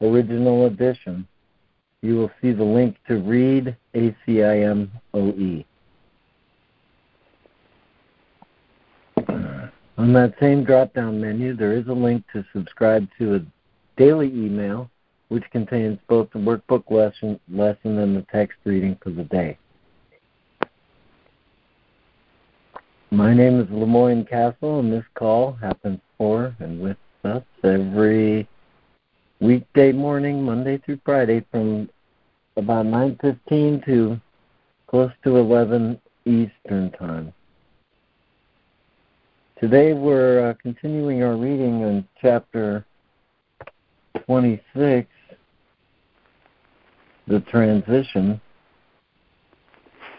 original edition, you will see the link to read ACIMOE. On that same drop down menu, there is a link to subscribe to a daily email which contains both the workbook lesson, lesson and the text reading for the day. My name is Lemoyne Castle, and this call happens for and with us every weekday morning, Monday through Friday, from about 9:15 to close to 11 Eastern Time. Today we're uh, continuing our reading in chapter 26, the transition,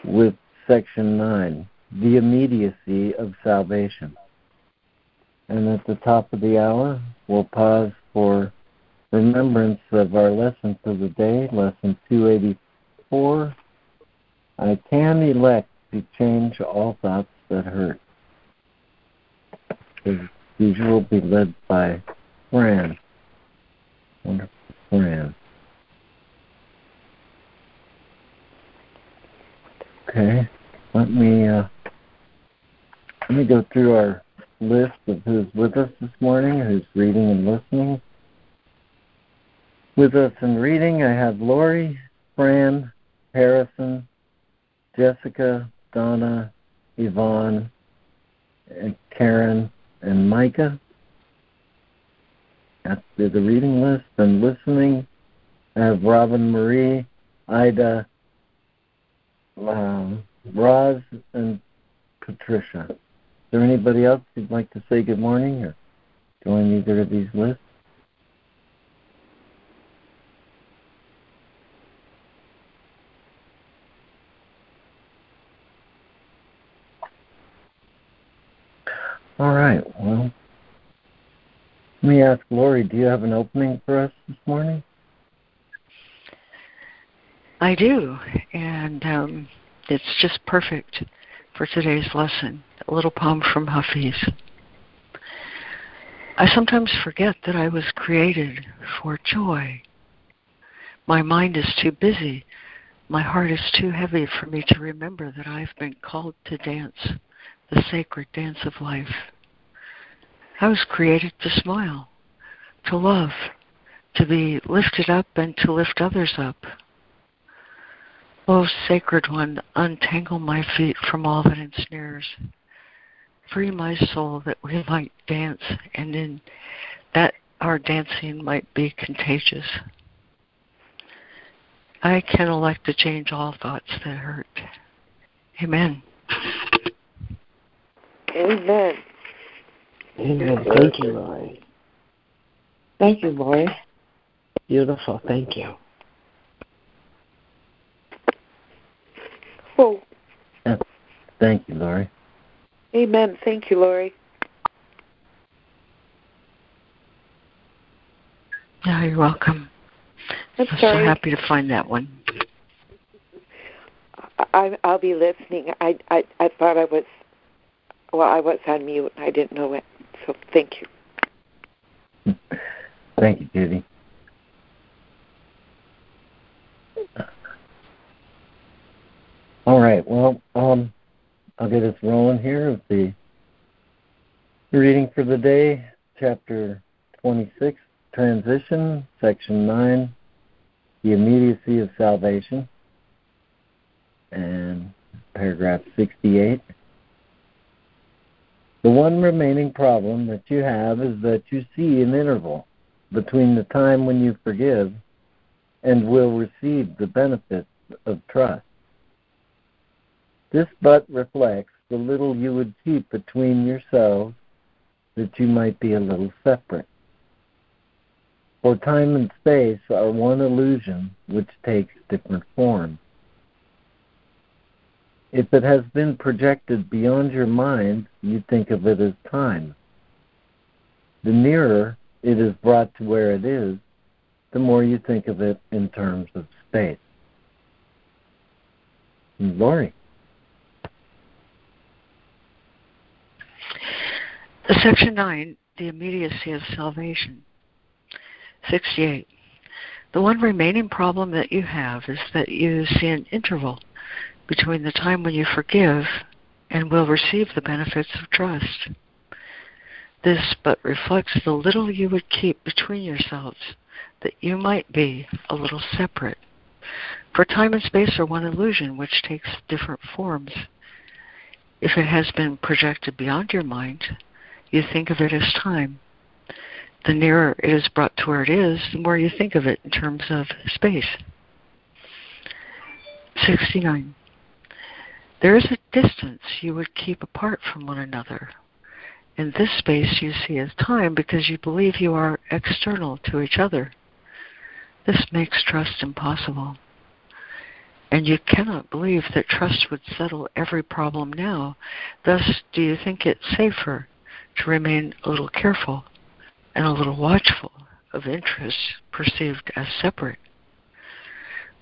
with section 9, the immediacy of salvation. And at the top of the hour, we'll pause for remembrance of our lesson for the day, lesson 284. I can elect to change all thoughts that hurt. As usual, be led by Fran. Wonderful Fran. Okay, let me uh, let me go through our list of who's with us this morning, who's reading and listening. With us in reading, I have Lori, Fran, Harrison, Jessica, Donna, Yvonne, and Karen, and Micah. After the reading list and listening, I have Robin Marie, Ida, um, Roz, and Patricia. Is there anybody else you'd like to say good morning or join either of these lists? All right. Well, let me ask Lori, do you have an opening for us this morning? I do, and um, it's just perfect for today's lesson. A little poem from Hafiz. I sometimes forget that I was created for joy. My mind is too busy. My heart is too heavy for me to remember that I've been called to dance the sacred dance of life. I was created to smile, to love, to be lifted up and to lift others up. O sacred one, untangle my feet from all that ensnares. Free my soul that we might dance, and in that our dancing might be contagious. I can elect to change all thoughts that hurt. Amen. Amen. Amen. Thank you, Lori. Thank you, Lori. Beautiful. Thank you. Oh. Thank you, Lori. Amen. Thank you, Lori. Yeah, you're welcome. I'm I'm sorry. so happy to find that one. I, I'll be listening. I, I, I thought I was, well, I was on mute. I didn't know it. So thank you. Thank you, Judy. All right. Well, um, I'll get us rolling here with the reading for the day, chapter 26, transition, section 9, the immediacy of salvation, and paragraph 68. The one remaining problem that you have is that you see an interval between the time when you forgive and will receive the benefits of trust. This but reflects the little you would keep between yourselves that you might be a little separate. For time and space are one illusion which takes different forms. If it has been projected beyond your mind, you think of it as time. The nearer it is brought to where it is, the more you think of it in terms of space. Lori. Section 9 The Immediacy of Salvation. 68. The one remaining problem that you have is that you see an interval between the time when you forgive and will receive the benefits of trust. This but reflects the little you would keep between yourselves, that you might be a little separate. For time and space are one illusion which takes different forms. If it has been projected beyond your mind, you think of it as time. The nearer it is brought to where it is, the more you think of it in terms of space. 69. There is a distance you would keep apart from one another. In this space you see as time because you believe you are external to each other. This makes trust impossible. And you cannot believe that trust would settle every problem now. Thus, do you think it safer to remain a little careful and a little watchful of interests perceived as separate?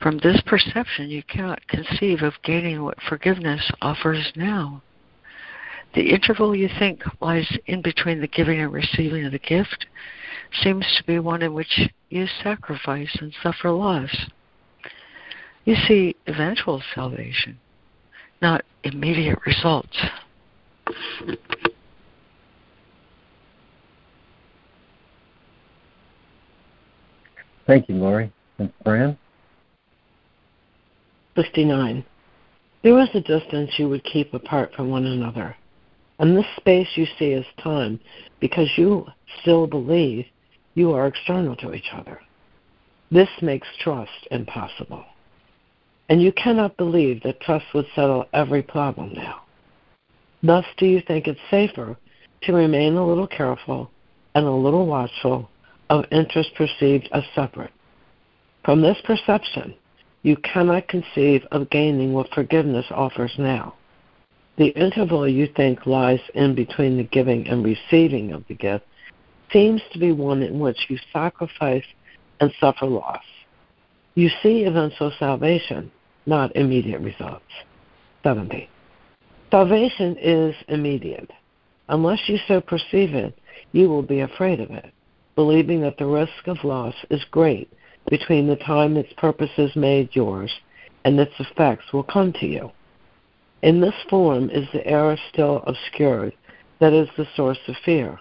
From this perception, you cannot conceive of gaining what forgiveness offers now. The interval you think lies in between the giving and receiving of the gift seems to be one in which you sacrifice and suffer loss. You see eventual salvation, not immediate results. Thank you, Lori. And Fran? 59. There is a distance you would keep apart from one another. And this space you see as time because you still believe you are external to each other. This makes trust impossible. And you cannot believe that trust would settle every problem now. Thus, do you think it safer to remain a little careful and a little watchful of interests perceived as separate? From this perception, you cannot conceive of gaining what forgiveness offers now. The interval you think lies in between the giving and receiving of the gift seems to be one in which you sacrifice and suffer loss. You see eventual salvation, not immediate results. 70. Salvation is immediate. Unless you so perceive it, you will be afraid of it, believing that the risk of loss is great between the time its purpose is made yours and its effects will come to you. In this form is the error still obscured that is the source of fear.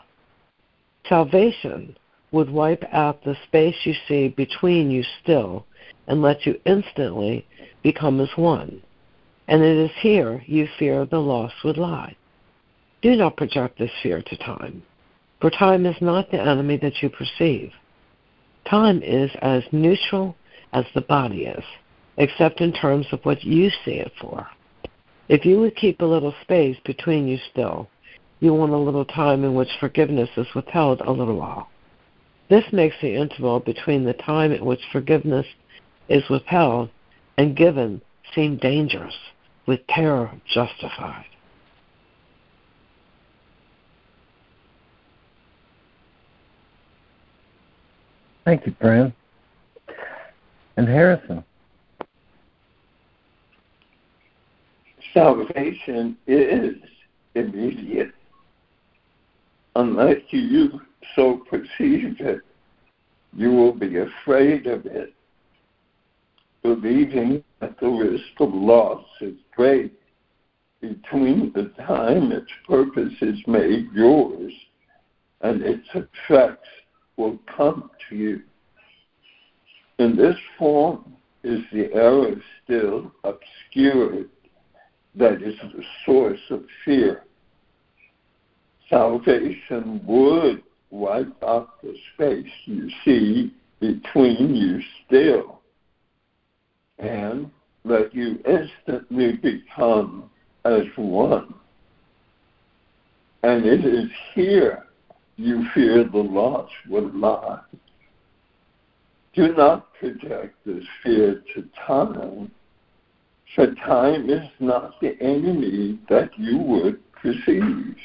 Salvation would wipe out the space you see between you still and let you instantly become as one. And it is here you fear the loss would lie. Do not project this fear to time, for time is not the enemy that you perceive. Time is as neutral as the body is, except in terms of what you see it for. If you would keep a little space between you still, you want a little time in which forgiveness is withheld a little while. This makes the interval between the time in which forgiveness is withheld and given seem dangerous, with terror justified. Thank you, Fran. And Harrison. Salvation is immediate unless you so perceive it. You will be afraid of it, believing that the risk of loss is great between the time its purpose is made yours and its effects will come to you. In this form is the error still obscured that is the source of fear. Salvation would wipe out the space you see between you still and let you instantly become as one. And it is here you fear the loss would lie. Do not project this fear to time, for time is not the enemy that you would perceive.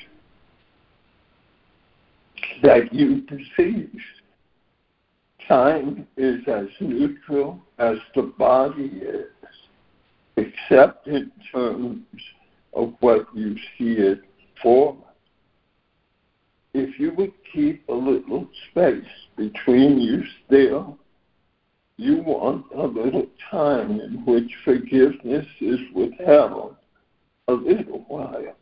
That you perceive. Time is as neutral as the body is, except in terms of what you see it for. If you would keep a little space between you still, you want a little time in which forgiveness is withheld, a little while.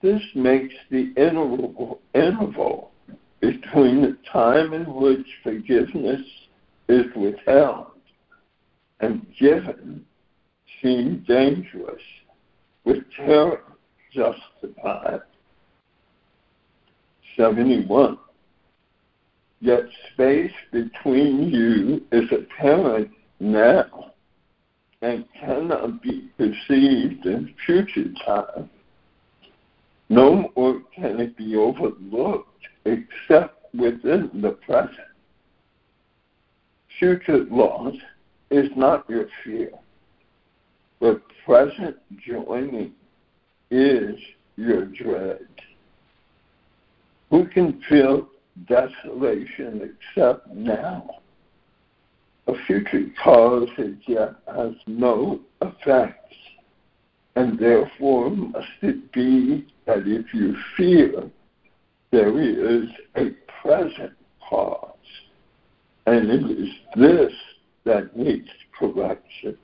This makes the interval, interval between the time in which forgiveness is withheld and given seem dangerous, with terror justified. 71. Yet space between you is apparent now and cannot be perceived in future time. No more can it be overlooked except within the present. Future loss is not your fear, but present joining is your dread. Who can feel desolation except now? A future cause as yet has no effects, and therefore must it be that if you fear, there is a present cause, and it is this that needs correction,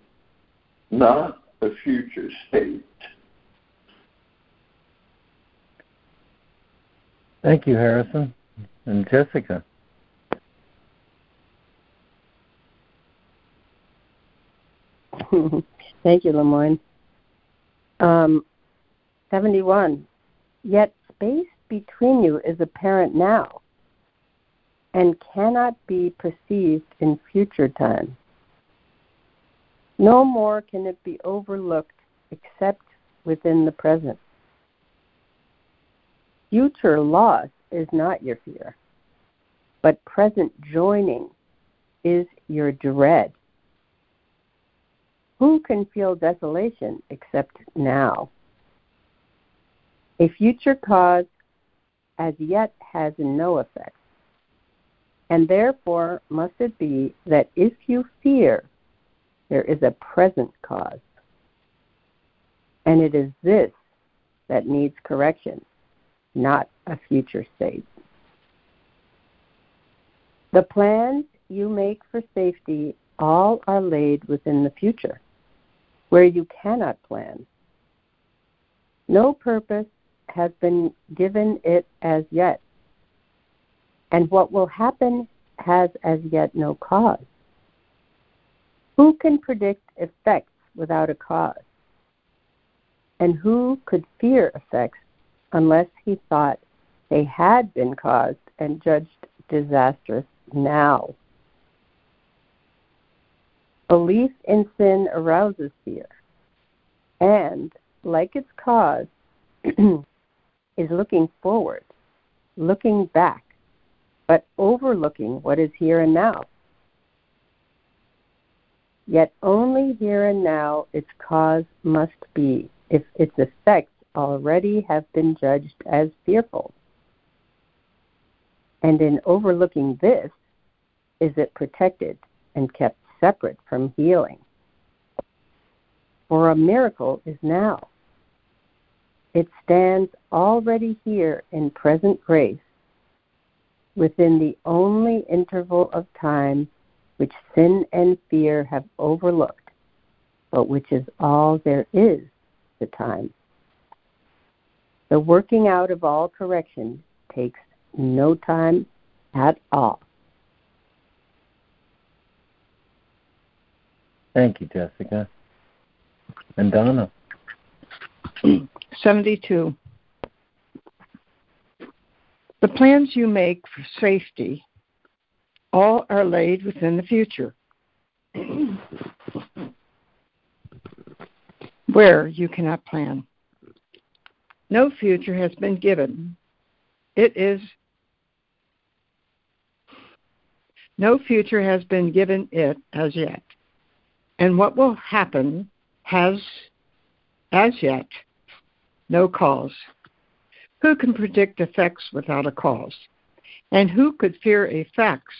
not a future state. Thank you, Harrison. And Jessica. Thank you, Lemoyne. Um, 71. Yet space between you is apparent now and cannot be perceived in future time. No more can it be overlooked except within the present. Future loss is not your fear, but present joining is your dread. Who can feel desolation except now? A future cause as yet has no effect, and therefore must it be that if you fear, there is a present cause. And it is this that needs correction, not a future state. The plans you make for safety all are laid within the future, where you cannot plan. No purpose has been given it as yet, and what will happen has as yet no cause. Who can predict effects without a cause? And who could fear effects unless he thought they had been caused and judged disastrous now? Belief in sin arouses fear, and, like its cause, is looking forward, looking back, but overlooking what is here and now. Yet only here and now its cause must be if its effects already have been judged as fearful. And in overlooking this, is it protected and kept separate from healing? For a miracle is now. It stands already here in present grace within the only interval of time which sin and fear have overlooked, but which is all there is to time. The working out of all correction takes no time at all. Thank you, Jessica. And Donna. 72. The plans you make for safety all are laid within the future. Where you cannot plan. No future has been given. It is No future has been given it as yet. And what will happen has, as yet, no cause. Who can predict effects without a cause? And who could fear effects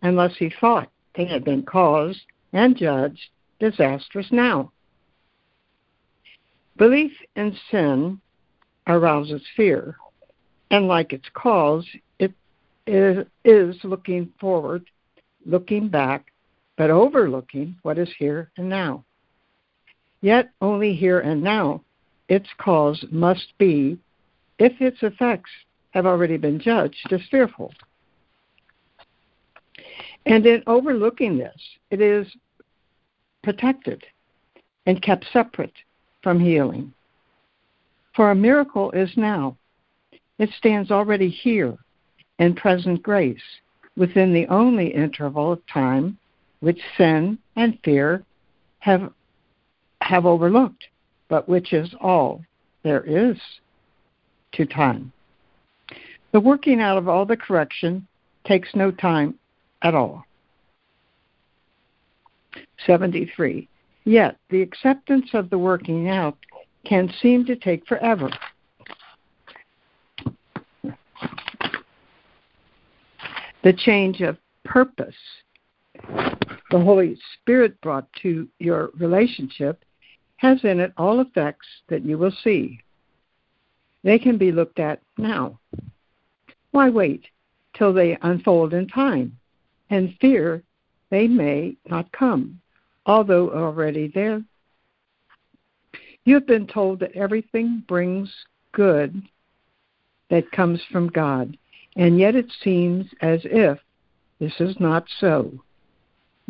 unless he thought they had been caused and judged disastrous now? Belief in sin arouses fear, and like its cause, it is looking forward, looking back, but overlooking what is here and now. Yet only here and now its cause must be if its effects have already been judged as fearful. And in overlooking this, it is protected and kept separate from healing. For a miracle is now. It stands already here in present grace within the only interval of time which sin and fear have, have overlooked, but which is all there is to time. The working out of all the correction takes no time at all. 73. Yet the acceptance of the working out can seem to take forever. The change of purpose the Holy Spirit brought to your relationship has in it all effects that you will see. They can be looked at now. Why wait till they unfold in time and fear they may not come? although already there. You have been told that everything brings good that comes from God, and yet it seems as if this is not so.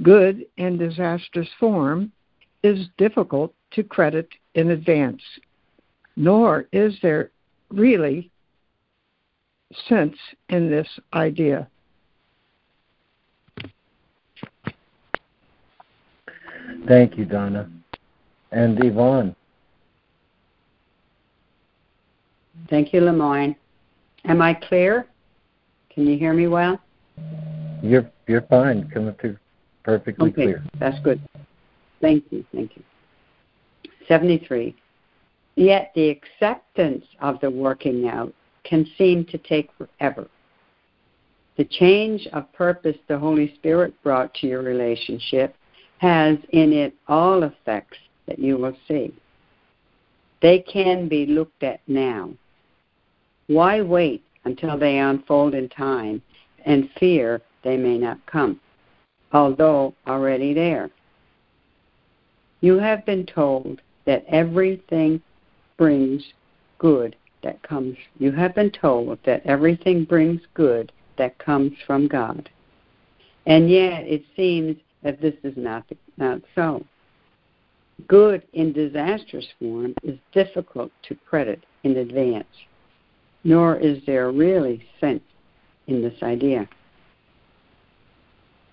Good in disastrous form is difficult to credit in advance, nor is there really sense in this idea. Thank you, Donna. And Yvonne. Thank you, Lemoyne. Am I clear? Can you hear me well? You're you're fine. Coming through perfectly okay, clear. That's good. Thank you. Thank you. 73. Yet the acceptance of the working out can seem to take forever. The change of purpose the Holy Spirit brought to your relationship has in it all effects that you will see. They can be looked at now. Why wait until they unfold in time and fear they may not come, although already there? You have been told that everything brings good that comes. You have been told that everything brings good that comes from God. And yet it seems that this is not, not so. Good in disastrous form is difficult to credit in advance, nor is there really sense in this idea.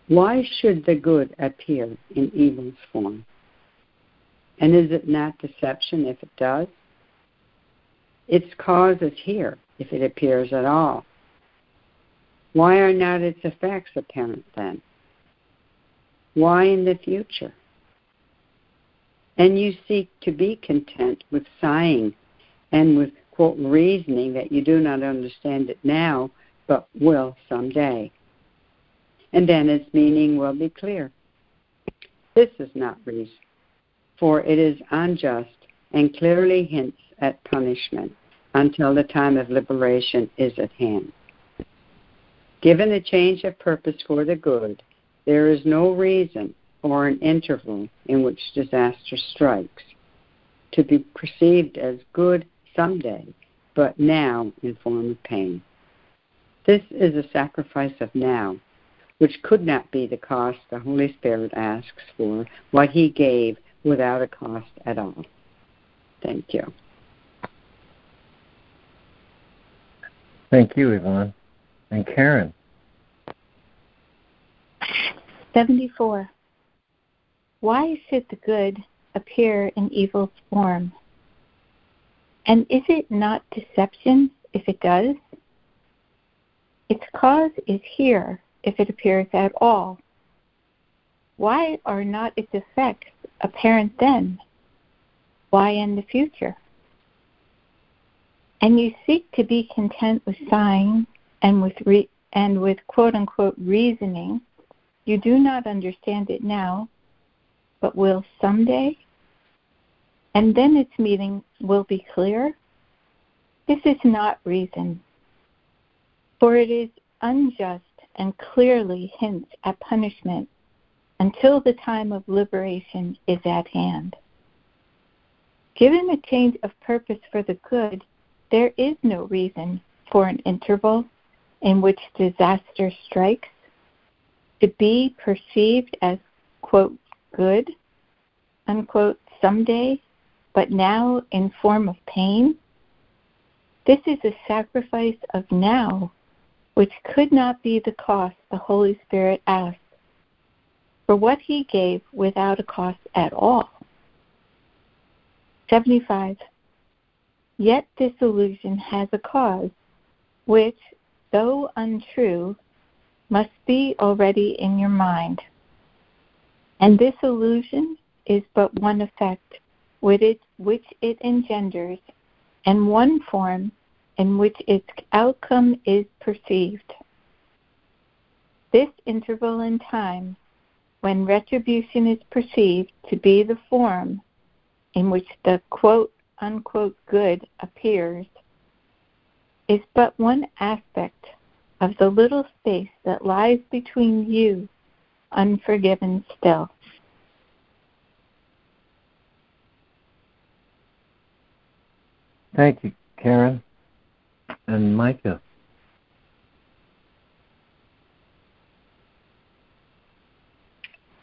Why should the good appear in evil's form? And is it not deception if it does? Its cause is here if it appears at all. Why are not its effects apparent then? Why in the future? And you seek to be content with sighing and with, reasoning that you do not understand it now, but will someday. And then its meaning will be clear. This is not reason, for it is unjust and clearly hints at punishment until the time of liberation is at hand. Given the change of purpose for the good, there is no reason or an interval in which disaster strikes to be perceived as good someday, but now in form of pain. This is a sacrifice of now, which could not be the cost the Holy Spirit asks for, what He gave without a cost at all. Thank you. Thank you, Yvonne. And Karen. 74. Why should the good appear in evil's form? And is it not deception if it does? Its cause is here if it appears at all? Why are not its effects apparent then? Why in the future? And you seek to be content with sighing and with re- and with quote unquote reasoning. You do not understand it now, but will someday. And then its meaning will be clear. This is not reason, for it is unjust and clearly hints at punishment until the time of liberation is at hand. Given a change of purpose for the good, there is no reason for an interval in which disaster strikes to be perceived as, quote, good, unquote, someday, but now in form of pain. This is a sacrifice of now, which could not be the cost the Holy Spirit asked for what he gave without a cost at all. 75. Yet this illusion has a cause, which, though untrue, must be already in your mind. And this illusion is but one effect which it, which it engenders, and one form in which its outcome is perceived. This interval in time, when retribution is perceived to be the form in which the quote unquote good appears, is but one aspect of the little space that lies between you, unforgiven still. Thank you, Karen and Micah.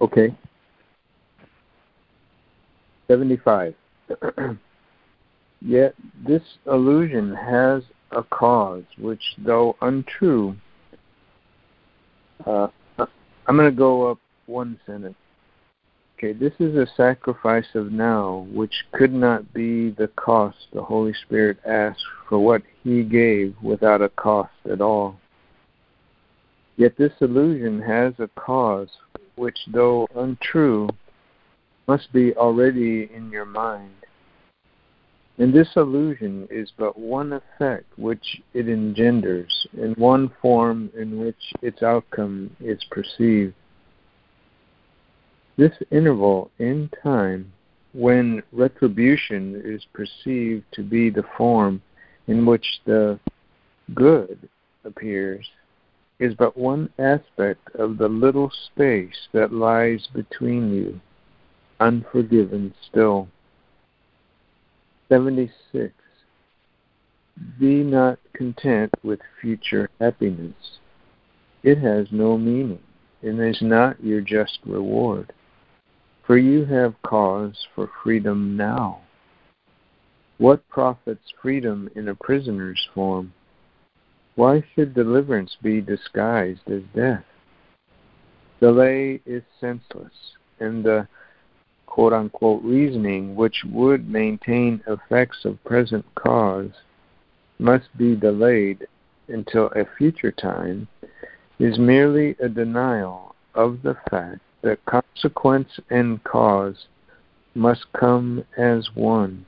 Okay. 75. Yet this illusion has a cause, which, though untrue, uh, I'm going to go up one sentence. Okay, this is a sacrifice of now, which could not be the cost the Holy Spirit asked for what He gave without a cost at all. Yet this illusion has a cause, which, though untrue, must be already in your mind. And this illusion is but one effect which it engenders, and one form in which its outcome is perceived. This interval in time, when retribution is perceived to be the form in which the good appears, is but one aspect of the little space that lies between you, unforgiven still. 76. Be not content with future happiness. It has no meaning and is not your just reward. For you have cause for freedom now. What profits freedom in a prisoner's form? Why should deliverance be disguised as death? Delay is senseless, and the quote unquote reasoning which would maintain effects of present cause must be delayed until a future time is merely a denial of the fact that consequence and cause must come as one.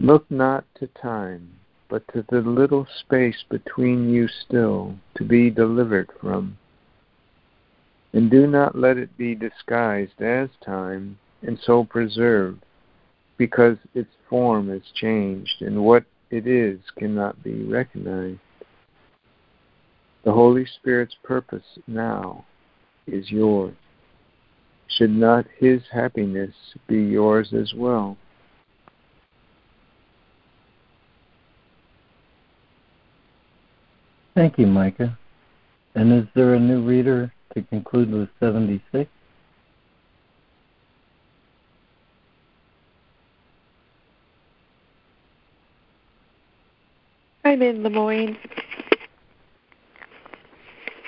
Look not to time, but to the little space between you still to be delivered from and do not let it be disguised as time and so preserved, because its form is changed and what it is cannot be recognized. The Holy Spirit's purpose now is yours. Should not His happiness be yours as well? Thank you, Micah. And is there a new reader to conclude with 76. I'm in Lemoyne.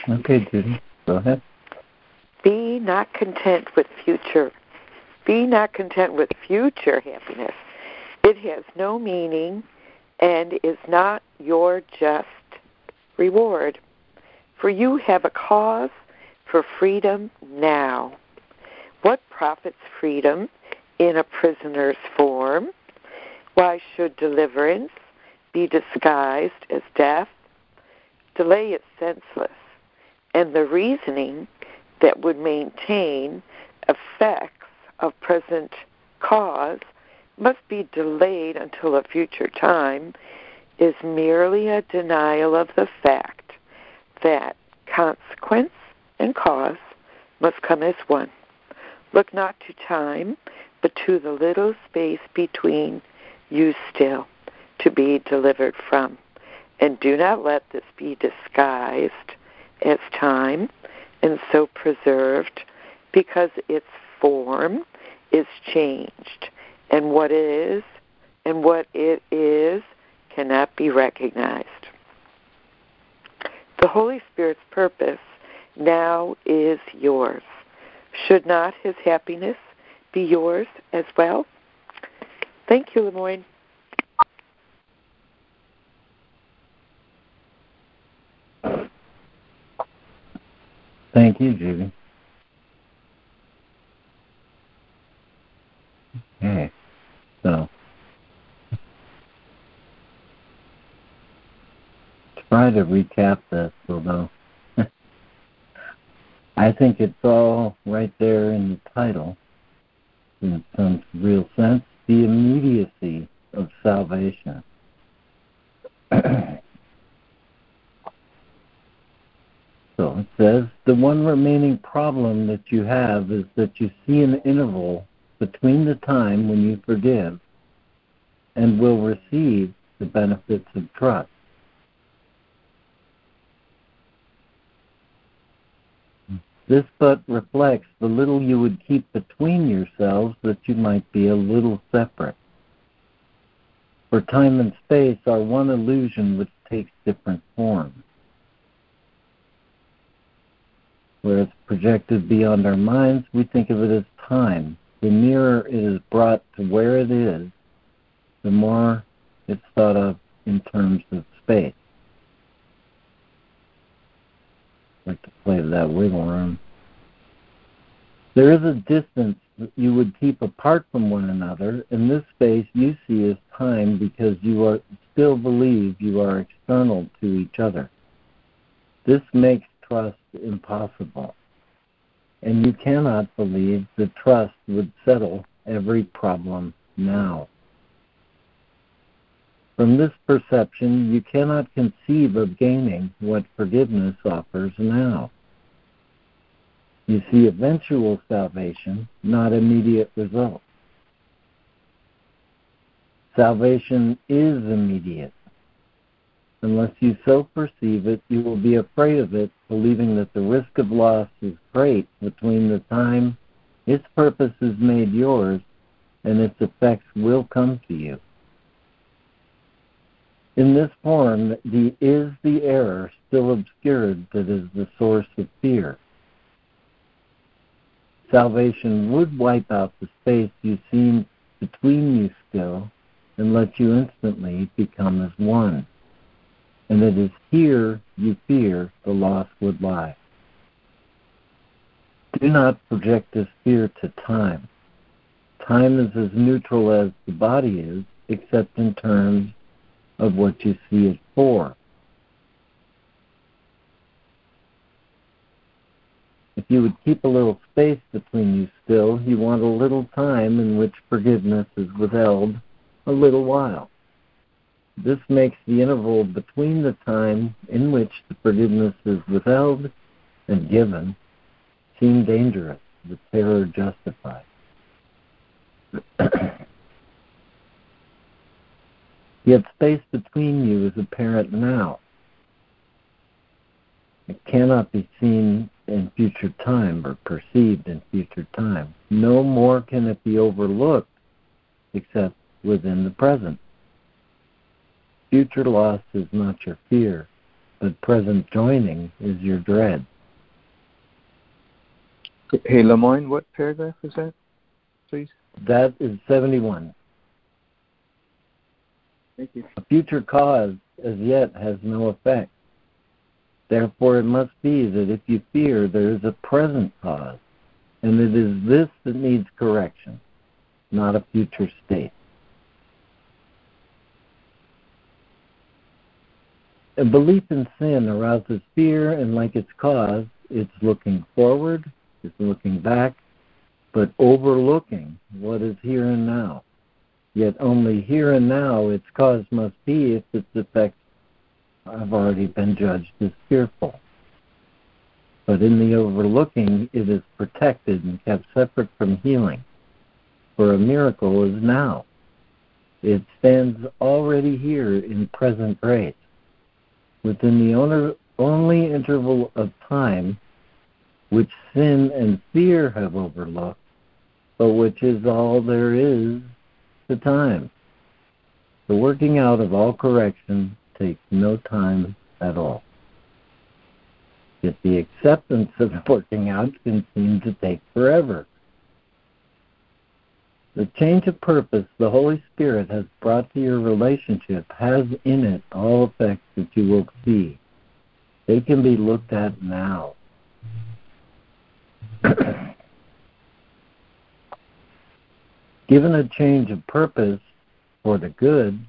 Okay, Judy, go ahead. Be not content with future. Be not content with future happiness. It has no meaning and is not your just reward For you have a cause for freedom now. What profits freedom in a prisoner's form? Why should deliverance be disguised as death? Delay is senseless, and the reasoning that would maintain effects of present cause must be delayed until a future time is merely a denial of the fact that consequence and cause must come as one. Look not to time, but to the little space between you still to be delivered from. And do not let this be disguised as time and so preserved because its form is changed and what is and what it is cannot be recognized. The Holy Spirit's purpose now is yours. Should not his happiness be yours as well? Thank you, Lemoyne. Thank you, Judy. Okay, so try to recap this, although I think it's all right there in the title in some real sense the immediacy of salvation. so it says the one remaining problem that you have is that you see an interval between the time when you forgive and will receive the benefits of trust. This but reflects the little you would keep between yourselves that you might be a little separate. For time and space are one illusion which takes different forms. Where it's projected beyond our minds, we think of it as time. The nearer it is brought to where it is, the more it's thought of in terms of space. like to play that wiggle room. There is a distance that you would keep apart from one another. In this space, you see as time because you are, still believe you are external to each other. This makes trust impossible. And you cannot believe that trust would settle every problem now. From this perception, you cannot conceive of gaining what forgiveness offers now. You see eventual salvation, not immediate results. Salvation is immediate. Unless you so perceive it, you will be afraid of it, believing that the risk of loss is great between the time its purpose is made yours and its effects will come to you. In this form, the is the error still obscured that is the source of fear. Salvation would wipe out the space you seem between you still and let you instantly become as one. And it is here you fear the loss would lie. Do not project this fear to time. Time is as neutral as the body is, except in terms of what you see it for. If you would keep a little space between you still, you want a little time in which forgiveness is withheld, a little while. This makes the interval between the time in which the forgiveness is withheld and given seem dangerous, the terror justified. Yet space between you is apparent now. It cannot be seen in future time or perceived in future time. No more can it be overlooked except within the present. Future loss is not your fear, but present joining is your dread. Hey, Lemoyne, what paragraph is that, please? That is 71. Thank you. A future cause as yet has no effect. Therefore, it must be that if you fear, there is a present cause, and it is this that needs correction, not a future state. A belief in sin arouses fear, and like its cause, it's looking forward, it's looking back, but overlooking what is here and now. Yet only here and now its cause must be if its effects have already been judged as fearful. But in the overlooking, it is protected and kept separate from healing. For a miracle is now. It stands already here in present grace within the only interval of time which sin and fear have overlooked, but which is all there is to time. The working out of all correction takes no time at all. Yet the acceptance of working out can seem to take forever. The change of purpose the Holy Spirit has brought to your relationship has in it all effects that you will see. They can be looked at now. Given a change of purpose for the good,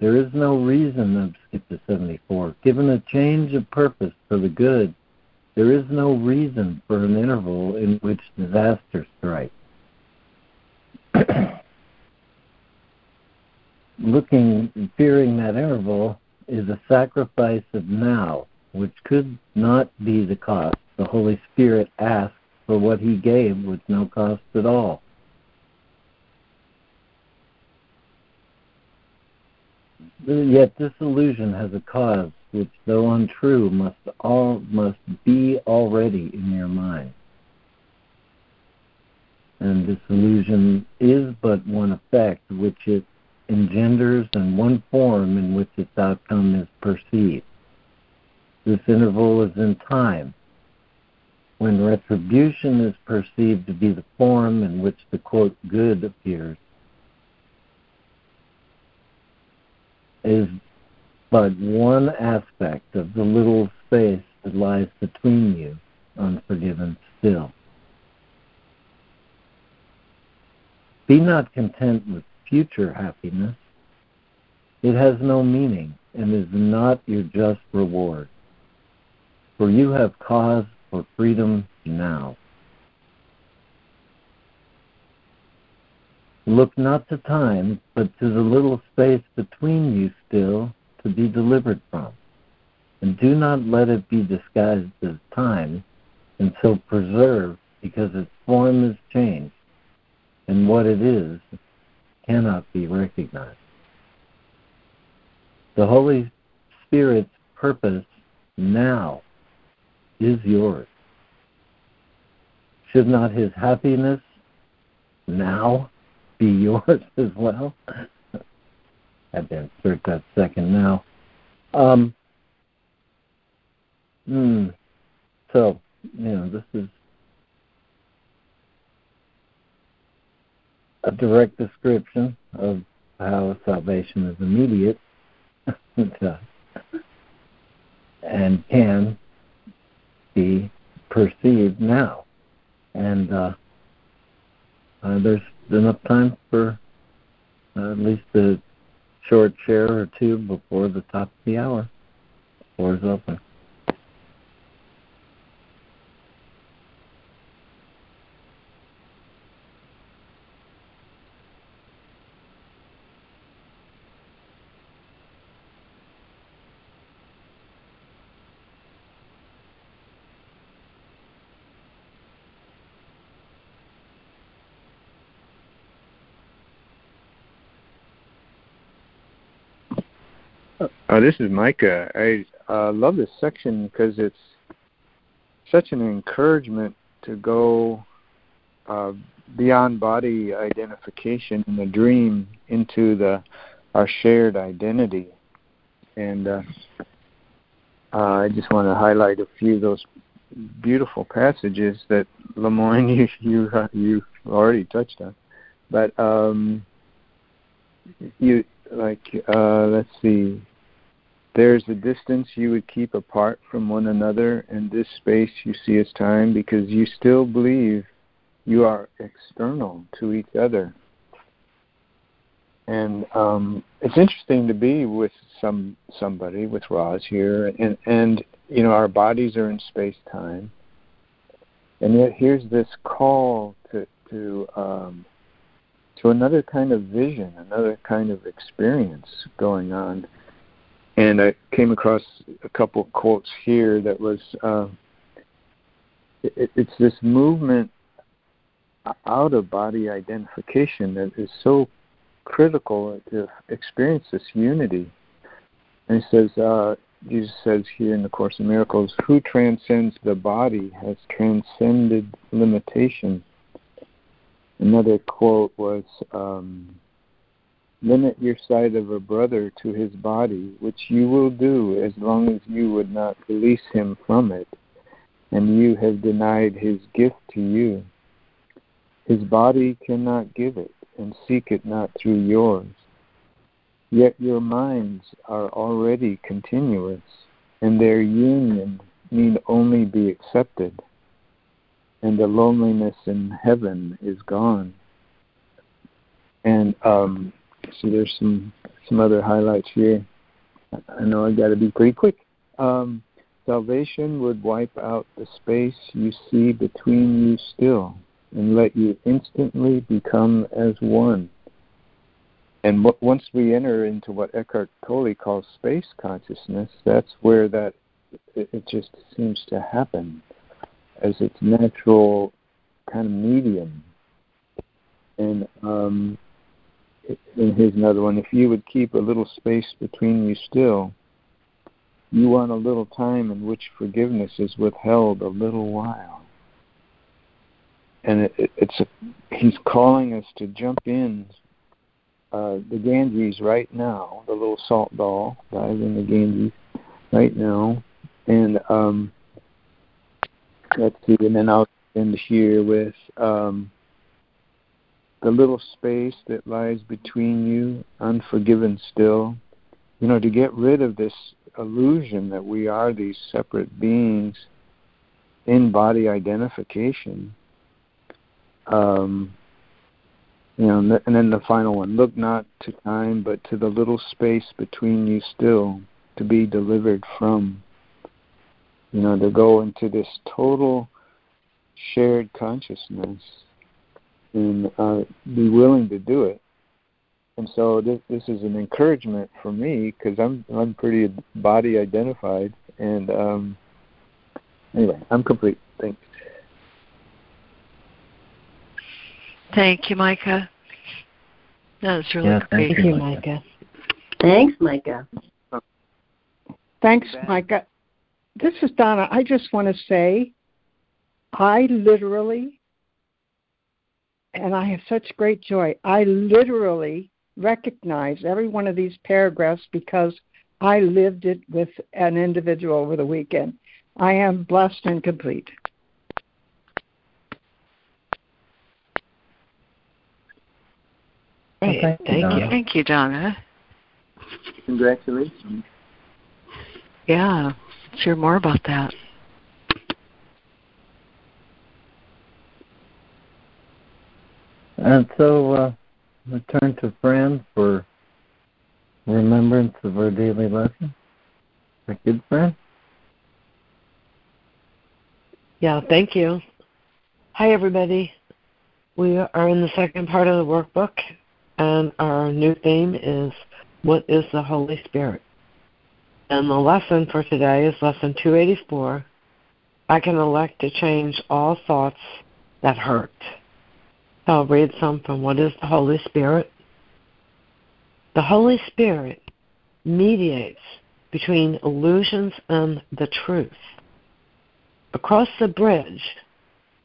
there is no reason, of skip to 74. Given a change of purpose for the good, there is no reason for an interval in which disaster strikes. looking, fearing that interval is a sacrifice of now, which could not be the cost. The Holy Spirit asked for what he gave with no cost at all. Yet this illusion has a cause which, though untrue, must all must be already in your mind. And this illusion is but one effect which it engenders and one form in which its outcome is perceived. This interval is in time, when retribution is perceived to be the form in which the quote good appears, is but one aspect of the little space that lies between you, unforgiven still. Be not content with future happiness. It has no meaning and is not your just reward. For you have cause for freedom now. Look not to time, but to the little space between you still to be delivered from. And do not let it be disguised as time, and so preserved because its form is changed, and what it is cannot be recognized. The Holy Spirit's purpose now is yours. Should not his happiness now be yours as well? I had to insert that second now. Um, hmm, so, you know, this is a direct description of how salvation is immediate and can be perceived now. And uh, uh, there's enough time for uh, at least a short share or two before the top of the hour. Floor is open. This is Micah. I uh, love this section because it's such an encouragement to go uh, beyond body identification in the dream into the our shared identity. And uh, uh, I just want to highlight a few of those beautiful passages that LeMoyne you you uh, you already touched on. But um, you like uh, let's see there's a distance you would keep apart from one another, and this space you see as time because you still believe you are external to each other. And um, it's interesting to be with some somebody with Roz here, and and you know our bodies are in space time, and yet here's this call to to um, to another kind of vision, another kind of experience going on. And I came across a couple of quotes here that was uh, it, it's this movement out of body identification that is so critical to experience this unity. And he says, uh, Jesus says here in the Course in Miracles, who transcends the body has transcended limitation. Another quote was, um, limit your sight of a brother to his body, which you will do as long as you would not release him from it, and you have denied his gift to you. His body cannot give it, and seek it not through yours. Yet your minds are already continuous, and their union need only be accepted, and the loneliness in heaven is gone. And um, so there's some some other highlights here. I know I got to be pretty quick. Um, salvation would wipe out the space you see between you still and let you instantly become as one. And once we enter into what Eckhart Tolle calls space consciousness, that's where that it, it just seems to happen as its natural kind of medium. And um, and here's another one. If you would keep a little space between you still, you want a little time in which forgiveness is withheld a little while and it, it, it's a, he's calling us to jump in uh, the Ganges right now, the little salt doll dive in the Ganges right now, and um, let's see, and then I'll end here with um, the little space that lies between you, unforgiven still. You know, to get rid of this illusion that we are these separate beings in body identification um, you know, and then the final one: look not to time, but to the little space between you still, to be delivered from. You know, to go into this total shared consciousness and uh, be willing to do it. And so this, this is an encouragement for me because I'm I'm pretty body identified, and um, anyway, I'm complete. Thanks. Thank you, Micah. That was really yeah, great. Thank you, Micah. Thanks, Micah. Thanks, Micah. This is Donna. I just want to say I literally, and I have such great joy, I literally recognize every one of these paragraphs because I lived it with an individual over the weekend. I am blessed and complete. Great. Thank, thank you. Thank you, Donna. Congratulations. Yeah, let's hear more about that. And so, uh, we turn to Fran for remembrance of our daily lesson. A good friend. Yeah, thank you. Hi, everybody. We are in the second part of the workbook, and our new theme is What is the Holy Spirit? And the lesson for today is lesson 284 I can elect to change all thoughts that hurt. I'll read some from What is the Holy Spirit? The Holy Spirit mediates between illusions and the truth. Across the bridge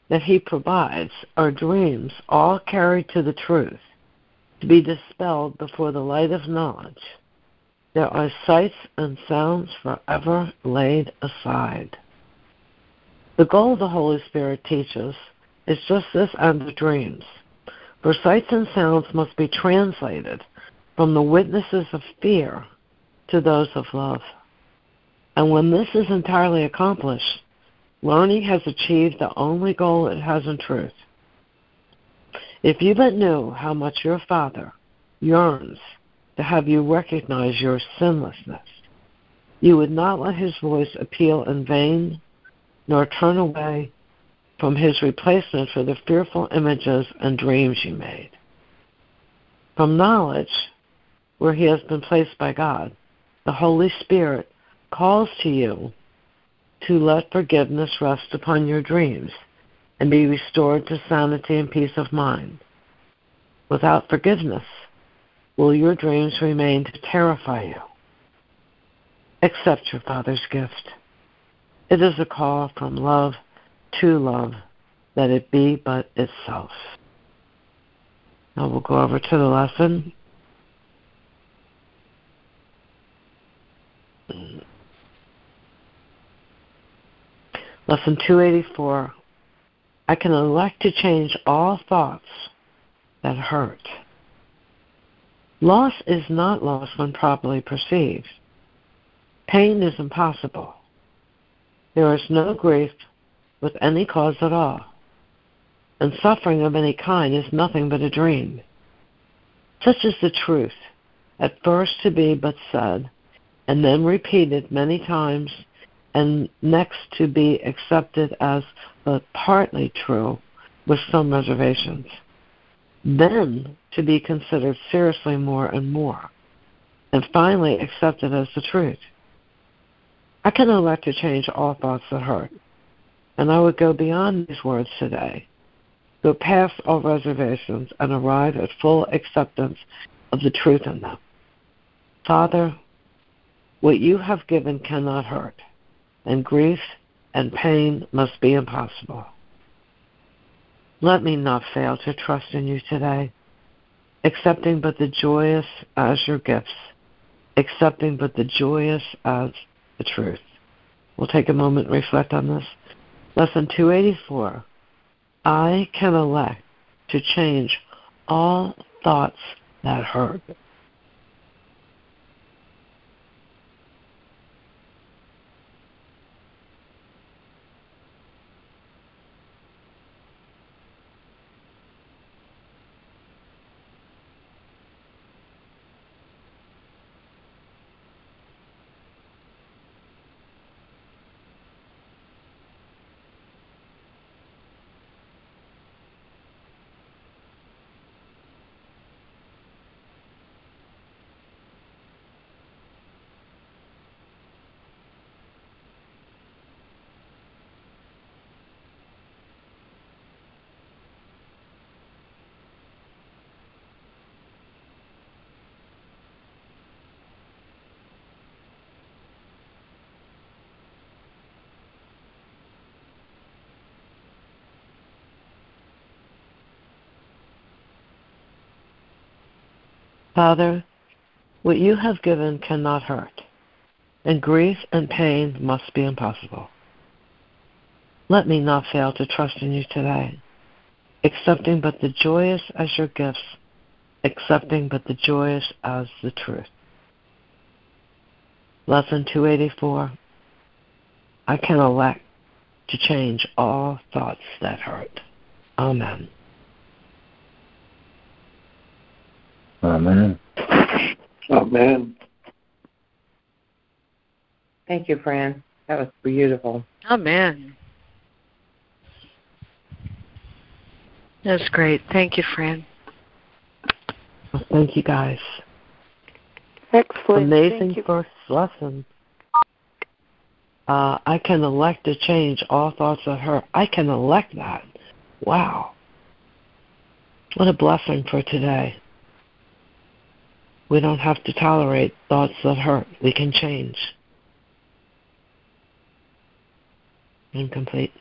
that he provides are dreams all carried to the truth to be dispelled before the light of knowledge. There are sights and sounds forever laid aside. The goal the Holy Spirit teaches is just this and the dreams. For sights and sounds must be translated from the witnesses of fear to those of love. And when this is entirely accomplished, learning has achieved the only goal it has in truth. If you but knew how much your Father yearns to have you recognize your sinlessness, you would not let his voice appeal in vain, nor turn away from his replacement for the fearful images and dreams you made. From knowledge, where he has been placed by God, the Holy Spirit calls to you to let forgiveness rest upon your dreams and be restored to sanity and peace of mind. Without forgiveness, will your dreams remain to terrify you? Accept your Father's gift. It is a call from love to love that it be but itself. Now we'll go over to the lesson. Lesson 284. I can elect to change all thoughts that hurt. Loss is not loss when properly perceived. Pain is impossible. There is no grief with any cause at all. And suffering of any kind is nothing but a dream. Such is the truth, at first to be but said, and then repeated many times, and next to be accepted as but partly true, with some reservations. Then to be considered seriously more and more, and finally accepted as the truth. I can elect to change all thoughts that hurt, and I would go beyond these words today, go past all reservations, and arrive at full acceptance of the truth in them. Father, what you have given cannot hurt, and grief and pain must be impossible. Let me not fail to trust in you today, accepting but the joyous as your gifts, accepting but the joyous as the truth. We'll take a moment and reflect on this. Lesson 284 I can elect to change all thoughts that hurt. Father, what you have given cannot hurt, and grief and pain must be impossible. Let me not fail to trust in you today, accepting but the joyous as your gifts, accepting but the joyous as the truth. Lesson 284 I can elect to change all thoughts that hurt. Amen. Amen. Amen. Thank you, Fran. That was beautiful. Amen. That's great. Thank you, Fran. Thank you, guys. Excellent. Amazing Thank you. first lesson. Uh, I can elect to change all thoughts of her. I can elect that. Wow. What a blessing for today. We don't have to tolerate thoughts that hurt. We can change. Incomplete.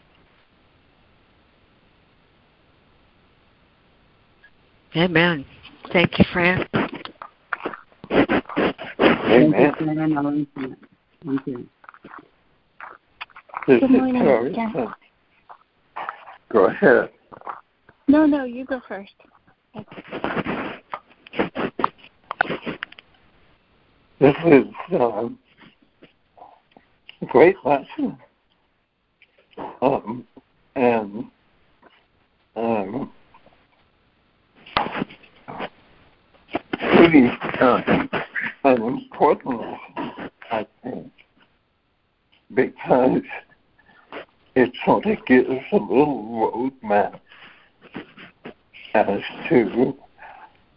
Amen. Thank you, Fran. Amen. Thank you. Good morning, Terry. Go ahead. No, no, you go first. This is a great lesson. Um, and um, pretty uh, an important lesson, I think, because it sort of gives a little roadmap as to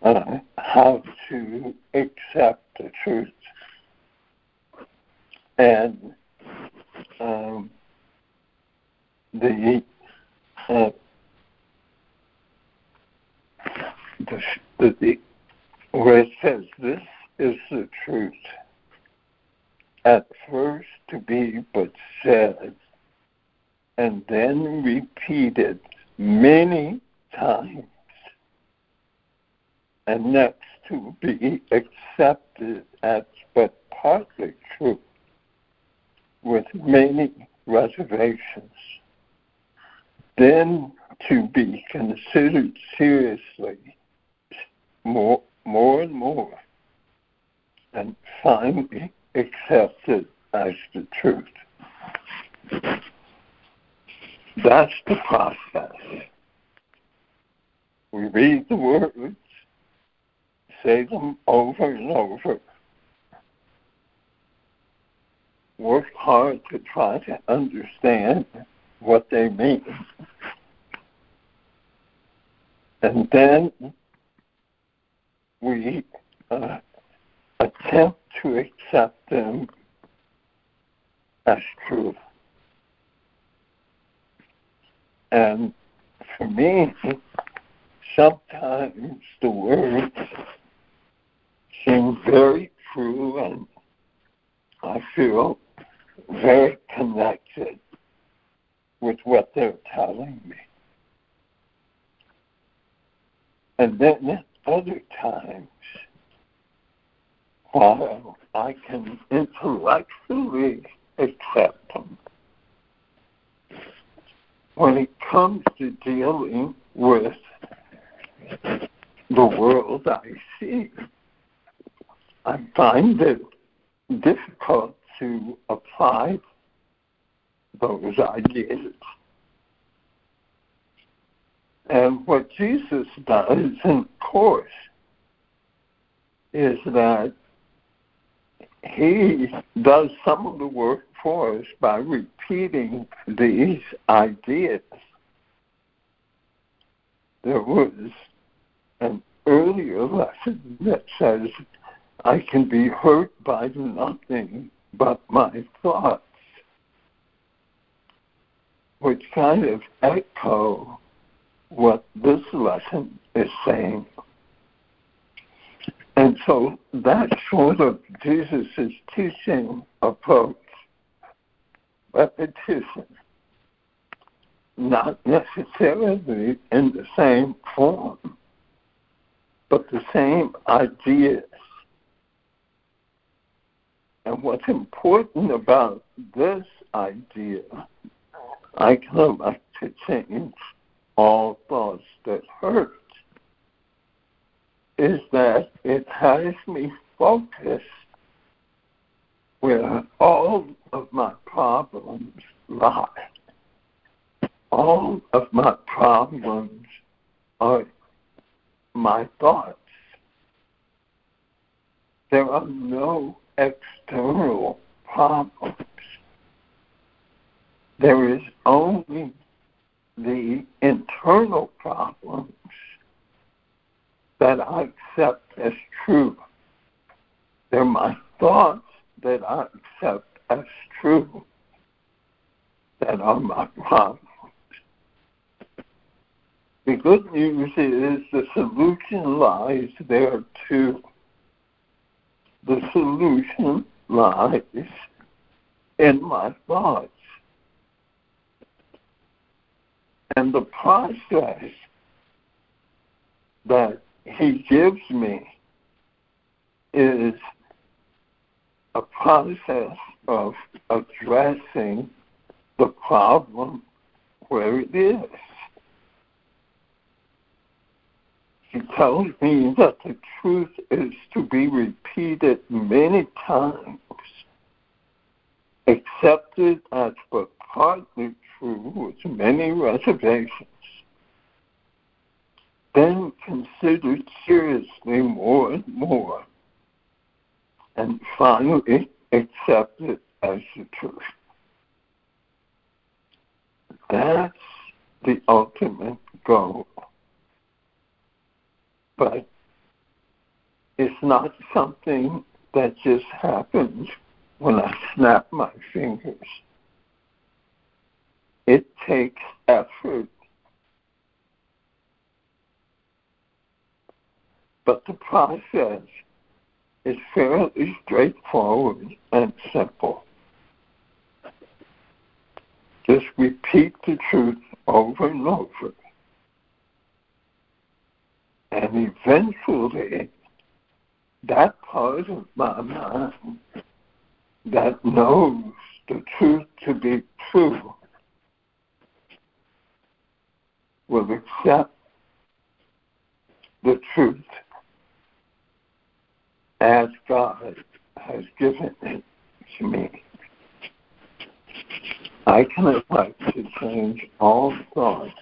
uh, how to accept the truth. And um, the, uh, the, the where it says this is the truth. At first to be but said, and then repeated many times, and next to be accepted as but partly true, with many reservations, then to be considered seriously more, more and more, and finally accepted as the truth. That's the process. We read the words, say them over and over, work hard to try to understand what they mean. And then we uh, attempt to accept them as true. And for me, sometimes the words seem very true and I feel very connected with what they're telling me. And then at other times, while I can intellectually accept them, when it comes to dealing with the world I see, I find it difficult to apply those ideas. And what Jesus does, of course, is that he does some of the work for us by repeating these ideas. There was an earlier lesson that says, I can be hurt by nothing but my thoughts, which kind of echo what this lesson is saying. And so that sort of Jesus' teaching approach, repetition, not necessarily in the same form, but the same ideas. And what's important about this idea, I come back to change all thoughts that hurt is that it has me focused where all of my problems lie. All of my problems are my thoughts. There are no external problems. There is only the internal problems that I accept as true. They're my thoughts that I accept as true that are my problems. The good news is the solution lies there too. The solution lies in my thoughts. And the process that he gives me is a process of addressing the problem where it is. He tells me that the truth is to be repeated many times, accepted as but partly true with many reservations, then considered seriously more and more, and finally accepted as the truth. That's the ultimate goal. But it's not something that just happens when I snap my fingers. It takes effort. But the process is fairly straightforward and simple. Just repeat the truth over and over. And eventually, that part of my mind that knows the truth to be true will accept the truth as God has given it to me. I can elect to change all thoughts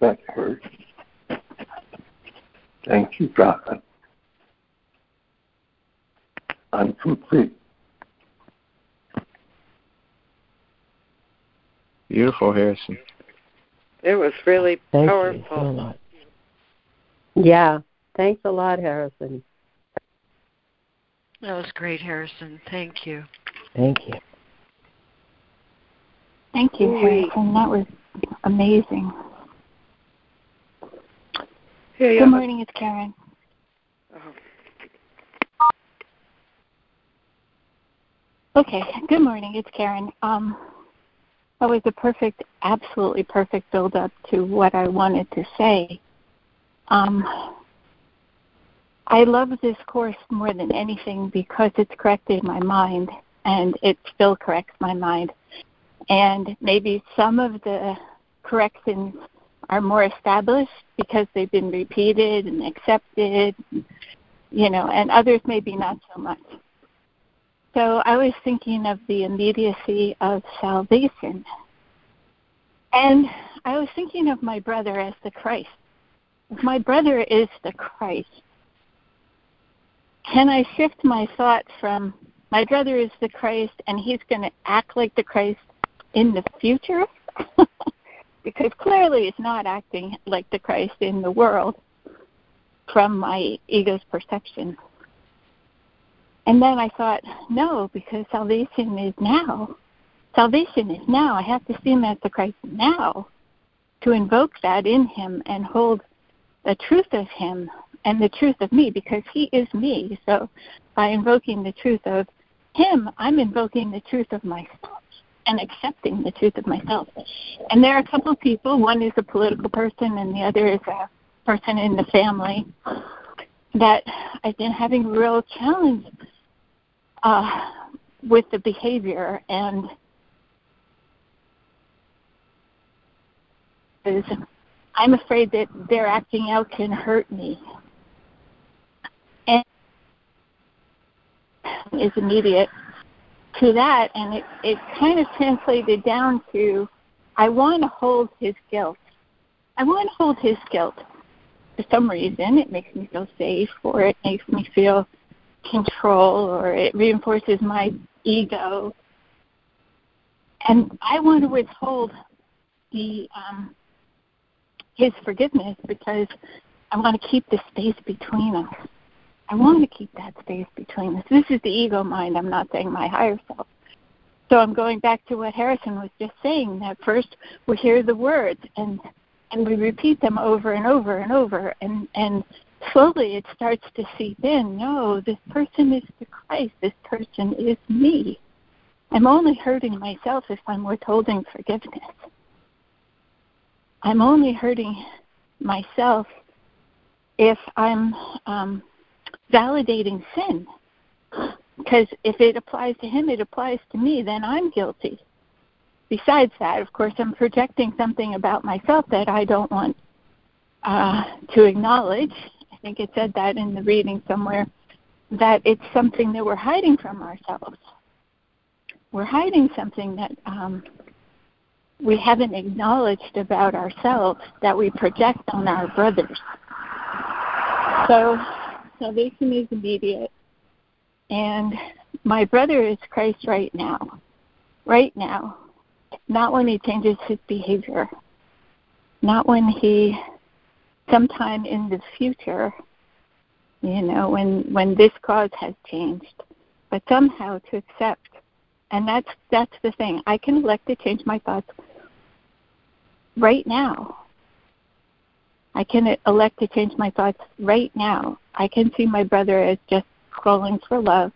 that hurt. Thank you, God. I'm complete. Beautiful, Harrison. It was really Thank powerful. you so much. Yeah. Thanks a lot, Harrison. That was great, Harrison. Thank you. Thank you. Thank you, Harrison. That was amazing. Here you Good morning, it's Karen. Oh, Okay, good morning, it's Karen. Um, that was a perfect, absolutely perfect build up to what I wanted to say. Um, I love this course more than anything because it's corrected my mind and it still corrects my mind. And maybe some of the corrections are more established because they've been repeated and accepted, you know, and others maybe not so much. So I was thinking of the immediacy of salvation. And I was thinking of my brother as the Christ. If my brother is the Christ, can I shift my thought from my brother is the Christ and he's going to act like the Christ in the future? because clearly it's not acting like the Christ in the world from my ego's perception. And then I thought, no, because salvation is now. Salvation is now. I have to see him as the Christ now to invoke that in him and hold the truth of him and the truth of me because he is me. So by invoking the truth of him, I'm invoking the truth of myself and accepting the truth of myself. And there are a couple of people. One is a political person, and the other is a person in the family that I've been having real challenge uh, with the behavior and is I'm afraid that their acting out can hurt me. And is immediate to that and it, it kind of translated down to I want to hold his guilt. I want to hold his guilt. For some reason it makes me feel safe or it makes me feel control or it reinforces my ego. And I want to withhold the um, his forgiveness because I want to keep the space between us. I want to keep that space between us. This is the ego mind. I'm not saying my higher self. So I'm going back to what Harrison was just saying. That first we hear the words and and we repeat them over and over and over and and slowly it starts to seep in. No, this person is the Christ. This person is me. I'm only hurting myself if I'm withholding forgiveness. I'm only hurting myself if I'm um, validating sin. Because if it applies to him, it applies to me, then I'm guilty. Besides that, of course, I'm projecting something about myself that I don't want uh, to acknowledge. I think it said that in the reading somewhere, that it's something that we're hiding from ourselves. We're hiding something that um, we haven't acknowledged about ourselves that we project on our brothers. So salvation is immediate. And my brother is Christ right now. Right now. Not when he changes his behavior. Not when he sometime in the future, you know, when when this cause has changed. But somehow to accept and that's that's the thing. I can elect to change my thoughts right now. I can elect to change my thoughts right now. I can see my brother as just calling for love.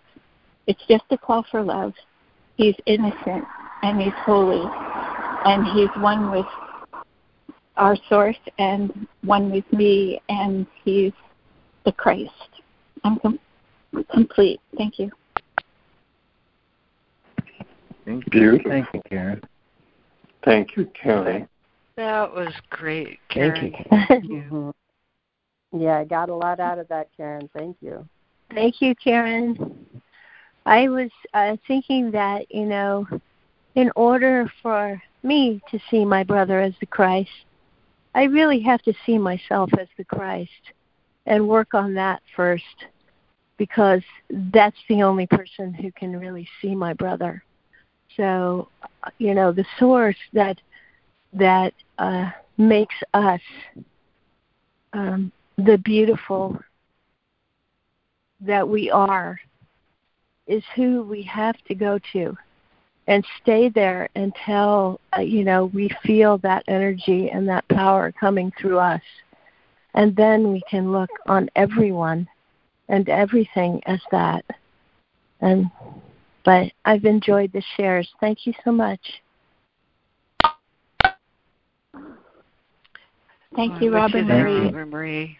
It's just a call for love. He's innocent and he's holy and he's one with our source and one with me and he's the Christ. I'm com- complete. Thank you. Thank you. Thank you, Karen. Thank you, Karen. That was great, Karen. Thank you. Thank you. Mm-hmm. yeah, I got a lot out of that, Karen. Thank you. Thank you, Karen. I was uh, thinking that, you know, in order for me to see my brother as the Christ, I really have to see myself as the Christ and work on that first because that's the only person who can really see my brother. So, you know, the source that that uh, makes us um, the beautiful that we are is who we have to go to and stay there until uh, you know we feel that energy and that power coming through us and then we can look on everyone and everything as that and but I've enjoyed the shares. Thank you so much. Thank you, Robin Marie. Robin Marie.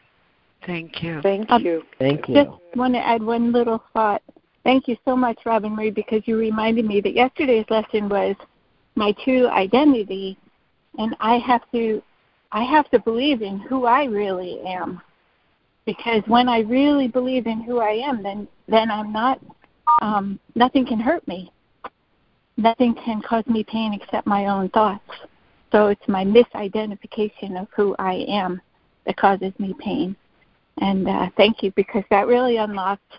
Thank you. Thank Um, you. Thank you. I just want to add one little thought. Thank you so much, Robin Marie, because you reminded me that yesterday's lesson was my true identity, and I have to, I have to believe in who I really am, because when I really believe in who I am, then then I'm not, um, nothing can hurt me. Nothing can cause me pain except my own thoughts. So it's my misidentification of who I am that causes me pain. And uh, thank you because that really unlocked.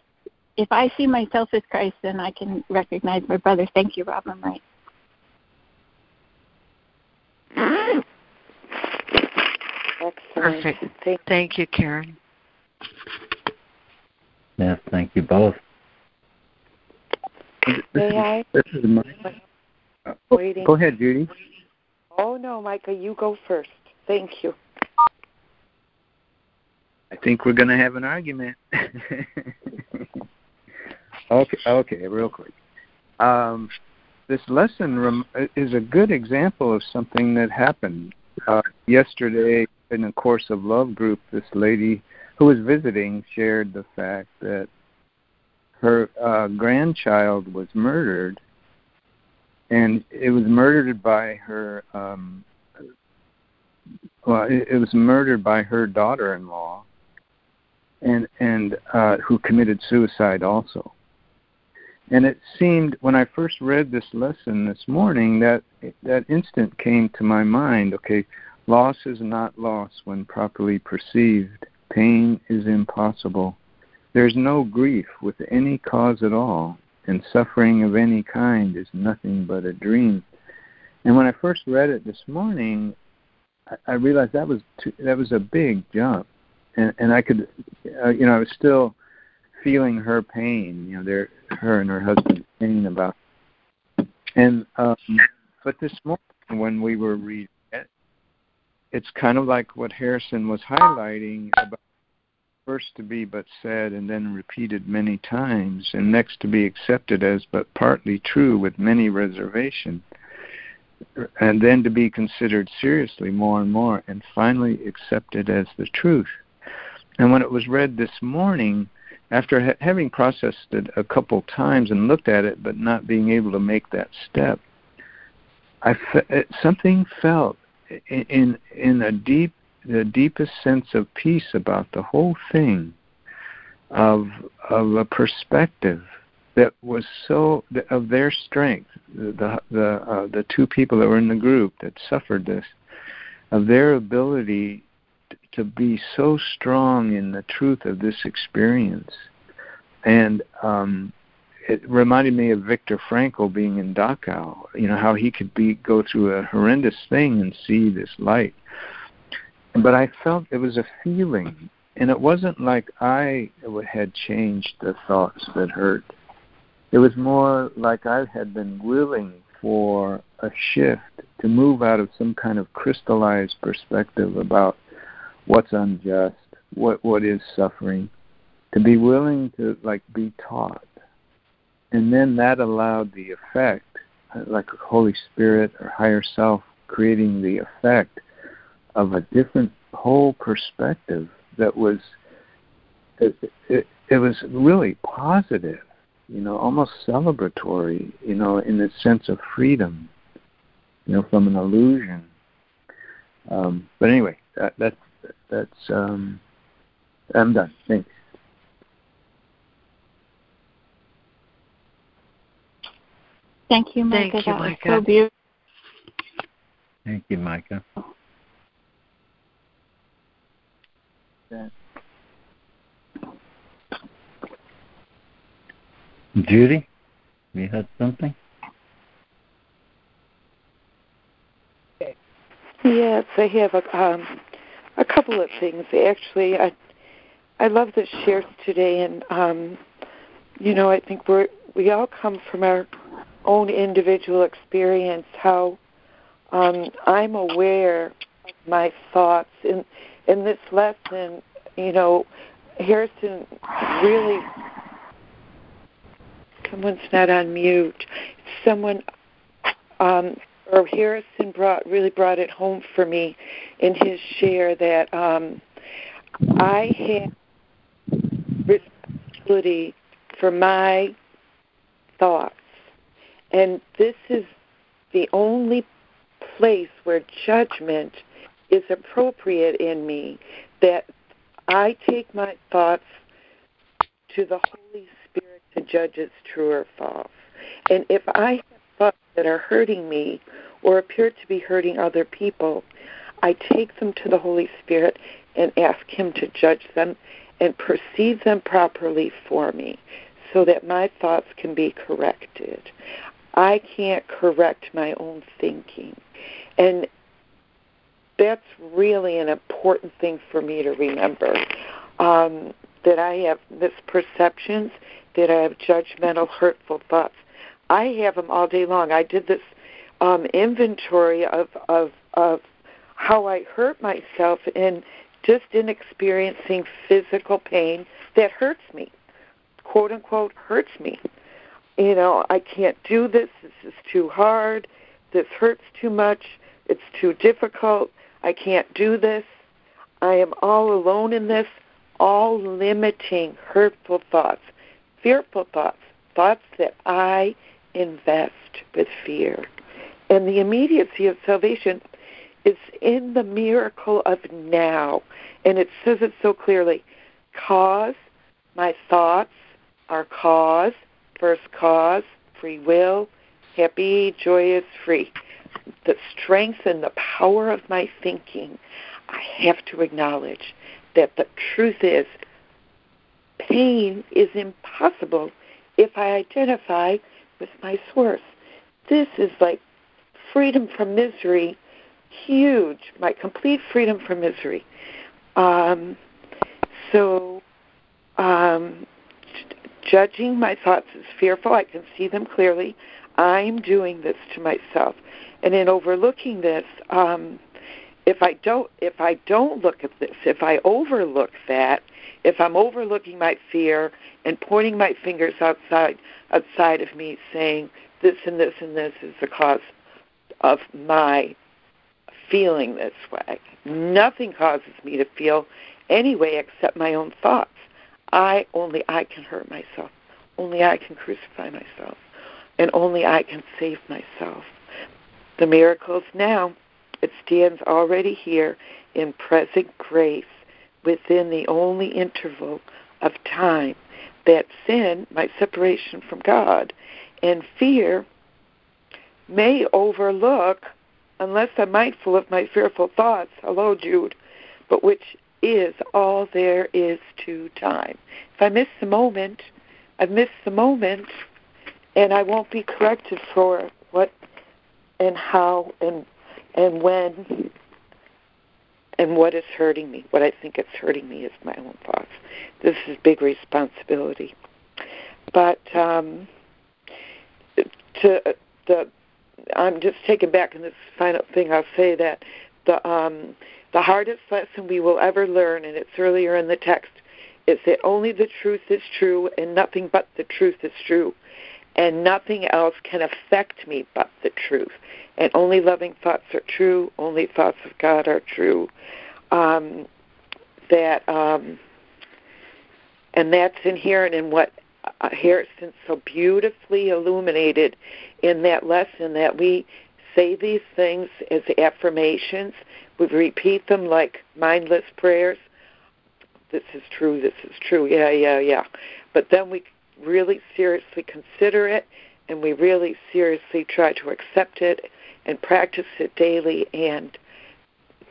If I see myself as Christ, then I can recognize my brother. Thank you, Robin Wright. Excellent. Perfect. Thank Thank you, Karen. Yes, thank you both. This is, I? this is my, Waiting. go ahead, Judy. Oh no, Micah, you go first. Thank you. I think we're going to have an argument. okay, okay, real quick. Um, this lesson rem- is a good example of something that happened uh, yesterday in a course of love group. This lady who was visiting shared the fact that her uh, grandchild was murdered, and it was murdered by her. Um, well, it, it was murdered by her daughter-in-law, and and uh, who committed suicide also. And it seemed when I first read this lesson this morning that that instant came to my mind. Okay, loss is not loss when properly perceived. Pain is impossible. There's no grief with any cause at all, and suffering of any kind is nothing but a dream. And when I first read it this morning, I, I realized that was too, that was a big jump, and and I could, uh, you know, I was still feeling her pain, you know, their her and her husband's pain about. And um, but this morning when we were reading it, it's kind of like what Harrison was highlighting about first to be but said and then repeated many times, and next to be accepted as but partly true with many reservation, and then to be considered seriously more and more, and finally accepted as the truth. And when it was read this morning, after ha- having processed it a couple times and looked at it, but not being able to make that step, I fe- something felt in in a deep the deepest sense of peace about the whole thing, of of a perspective that was so of their strength. The the uh, the two people that were in the group that suffered this, of their ability to be so strong in the truth of this experience, and um, it reminded me of Viktor Frankl being in Dachau. You know how he could be go through a horrendous thing and see this light. But I felt it was a feeling, and it wasn't like I had changed the thoughts that hurt. It was more like I had been willing for a shift to move out of some kind of crystallized perspective about what's unjust, what what is suffering, to be willing to like be taught and then that allowed the effect, like Holy Spirit or higher self, creating the effect of a different whole perspective that was it, it, it was really positive, you know, almost celebratory, you know, in the sense of freedom, you know, from an illusion. Um, but anyway, that, that that's um, I'm done. Thanks. Thank you, Micah. Thank you, that Micah. so beautiful. Thank you, Micah. Judy, you had something? Yes, I have a um, a couple of things. Actually, I I love the shares today, and um, you know, I think we're we all come from our own individual experience. How um, I'm aware of my thoughts in in this lesson. You know, Harrison really. Someone's not on mute. Someone um, or Harrison brought really brought it home for me in his share that um, I have responsibility for my thoughts, and this is the only place where judgment is appropriate in me. That I take my thoughts to the Holy Spirit to judge it's true or false. And if I have thoughts that are hurting me or appear to be hurting other people, I take them to the Holy Spirit and ask Him to judge them and perceive them properly for me so that my thoughts can be corrected. I can't correct my own thinking. And that's really an important thing for me to remember. Um, that I have misperceptions, that I have judgmental, hurtful thoughts. I have them all day long. I did this um, inventory of, of of how I hurt myself and just in experiencing physical pain that hurts me, quote unquote hurts me. You know, I can't do this. This is too hard. This hurts too much. It's too difficult. I can't do this. I am all alone in this. All limiting, hurtful thoughts, fearful thoughts, thoughts that I invest with fear. And the immediacy of salvation is in the miracle of now. And it says it so clearly. Cause, my thoughts are cause, first cause, free will, happy, joyous, free. The strength and the power of my thinking, I have to acknowledge that the truth is pain is impossible if I identify with my source. This is like freedom from misery, huge, my complete freedom from misery. Um, so, um, judging my thoughts is fearful. I can see them clearly. I'm doing this to myself, and in overlooking this, um, if I don't, if I don't look at this, if I overlook that, if I'm overlooking my fear and pointing my fingers outside outside of me, saying this and this and this is the cause of my feeling this way. Nothing causes me to feel any way except my own thoughts. I only I can hurt myself. Only I can crucify myself. And only I can save myself. The miracles now It stands already here in present grace within the only interval of time that sin, my separation from God, and fear may overlook unless I'm mindful of my fearful thoughts. Hello, Jude. But which is all there is to time. If I miss the moment, I've missed the moment, and I won't be corrected for what and how and and when and what is hurting me. What I think it's hurting me is my own thoughts. This is big responsibility. But um, to the I'm just taken back in this final thing. I'll say that the um, the hardest lesson we will ever learn, and it's earlier in the text, is that only the truth is true, and nothing but the truth is true, and nothing else can affect me but the truth. And only loving thoughts are true. Only thoughts of God are true. Um, that um, and that's inherent in what uh, Harrison so beautifully illuminated in that lesson that we say these things as affirmations. We repeat them like mindless prayers. This is true, this is true, yeah, yeah, yeah. But then we really seriously consider it and we really seriously try to accept it and practice it daily and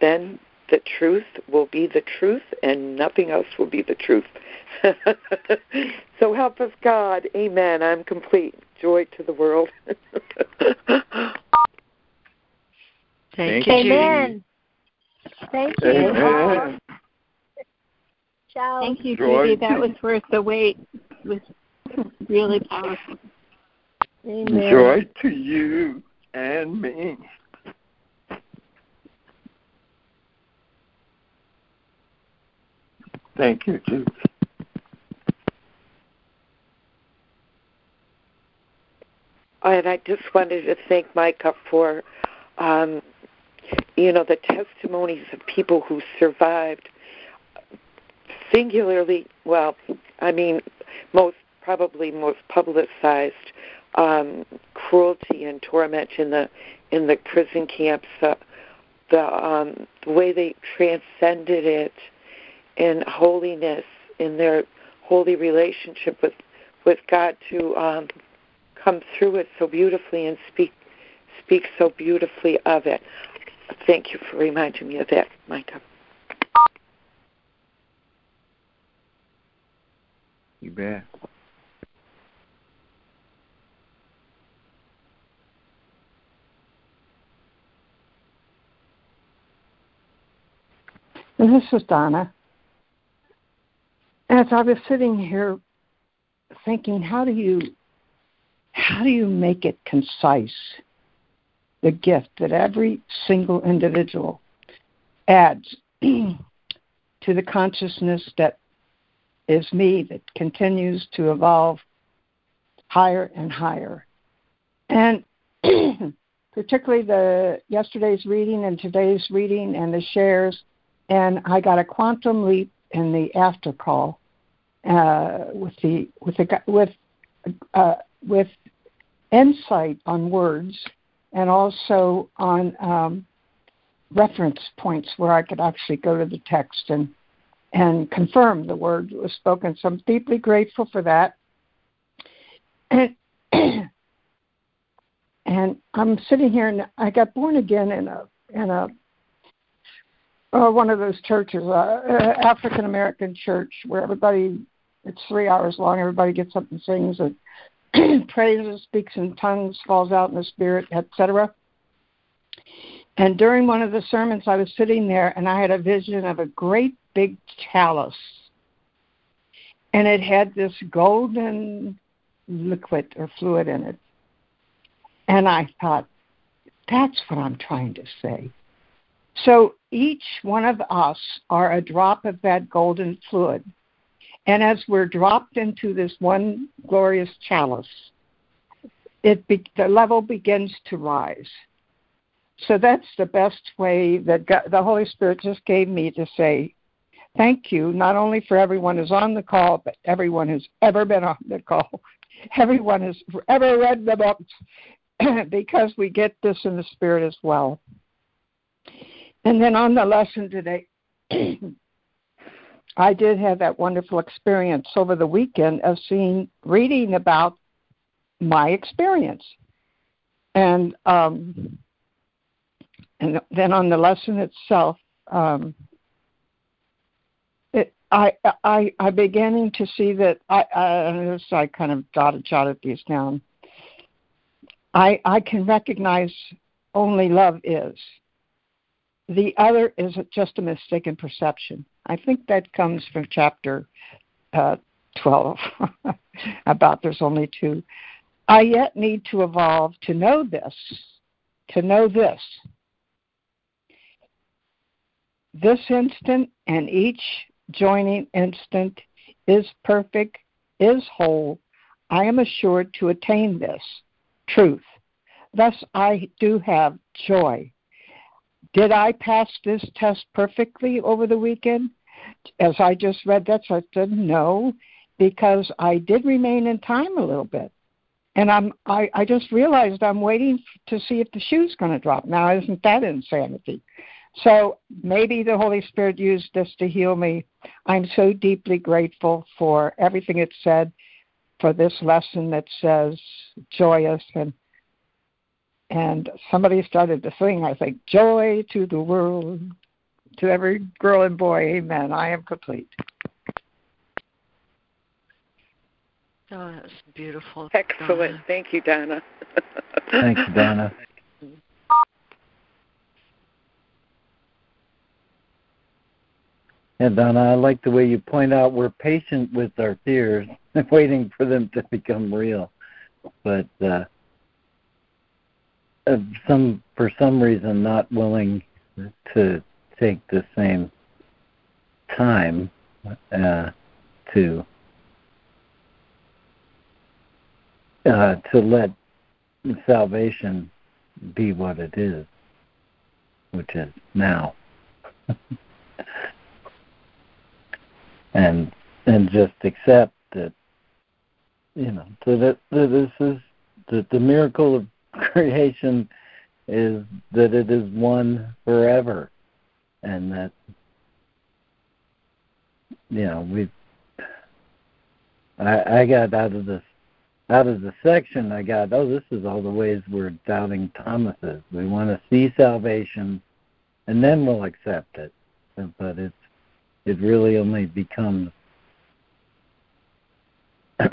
then the truth will be the truth and nothing else will be the truth. so help us, God. Amen. I'm complete. Joy to the world. Thank you. Amen. Thank you. Amen. Ciao. Thank you, Judy. That was worth the wait. It was really powerful. Amen. Joy to you and me. Thank you, Jude. And I just wanted to thank Micah for, um, you know, the testimonies of people who survived. Singularly, well, I mean, most probably most publicized um, cruelty and torment in the in the prison camps. Uh, the um, the way they transcended it in holiness in their holy relationship with with God to um, come through it so beautifully and speak speak so beautifully of it. Thank you for reminding me of that, Micah. You bet. And this is Donna. As I was sitting here thinking, how do you how do you make it concise? The gift that every single individual adds to the consciousness that is me that continues to evolve higher and higher. And particularly the yesterday's reading and today's reading and the shares and I got a quantum leap in the after call uh, with the with the with uh, with insight on words and also on um, reference points where I could actually go to the text and and confirm the word was spoken. So I'm deeply grateful for that. And and I'm sitting here and I got born again in a in a uh, one of those churches, uh, uh, African American church, where everybody it's three hours long. Everybody gets up and sings and praises, speaks in tongues, falls out in the spirit, etc. And during one of the sermons, I was sitting there and I had a vision of a great big chalice, and it had this golden liquid or fluid in it. And I thought, that's what I'm trying to say. So each one of us are a drop of that golden fluid. And as we're dropped into this one glorious chalice, it be, the level begins to rise. So that's the best way that God, the Holy Spirit just gave me to say thank you, not only for everyone who's on the call, but everyone who's ever been on the call, everyone who's ever read the books, because we get this in the Spirit as well. And then on the lesson today, I did have that wonderful experience over the weekend of seeing, reading about my experience. And um, and then on the lesson itself, um, I I I beginning to see that I I, I kind of jotted jotted these down. I I can recognize only love is. The other is just a mistaken perception. I think that comes from chapter uh, 12 about there's only two. I yet need to evolve to know this, to know this. This instant and each joining instant is perfect, is whole. I am assured to attain this truth. Thus, I do have joy. Did I pass this test perfectly over the weekend? As I just read that, so I said no, because I did remain in time a little bit. And I'm I, I just realized I'm waiting to see if the shoe's going to drop. Now, isn't that insanity? So maybe the Holy Spirit used this to heal me. I'm so deeply grateful for everything it said, for this lesson that says joyous and and somebody started to sing, I think, Joy to the world, to every girl and boy, amen. I am complete. Oh, that was beautiful. Excellent. Donna. Thank you, Donna. Thanks, Donna. Yeah, Donna, I like the way you point out we're patient with our fears, waiting for them to become real. But uh, some for some reason not willing to take the same time uh, to uh, to let salvation be what it is, which is now. and and just accept that you know that, that this is that the miracle of creation is that it is one forever and that you know we I, I got out of this out of the section I got oh this is all the ways we're doubting Thomas's. We want to see salvation and then we'll accept it. But it's it really only becomes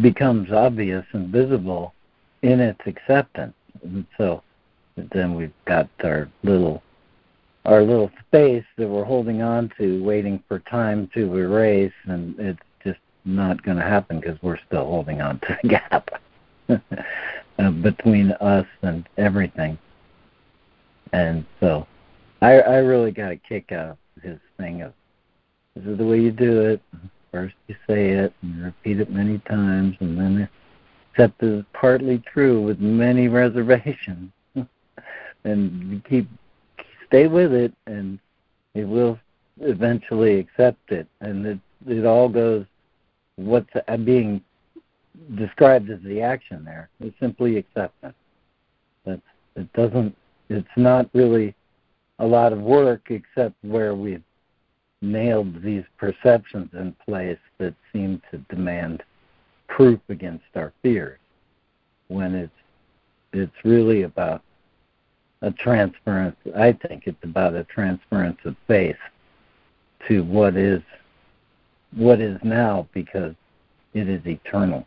becomes obvious and visible in its acceptance. And so then we've got our little our little space that we're holding on to, waiting for time to erase, and it's just not going to happen because we're still holding on to the gap uh, between us and everything. And so, I I really got a kick out of his thing of this is the way you do it. First you say it and repeat it many times, and then except is partly true with many reservations. and keep stay with it, and it will eventually accept it. And it it all goes what's uh, being described as the action there is simply acceptance. That's it doesn't it's not really a lot of work except where we've nailed these perceptions in place that seem to demand proof against our fears when it's it's really about a transference I think it's about a transference of faith to what is what is now because it is eternal.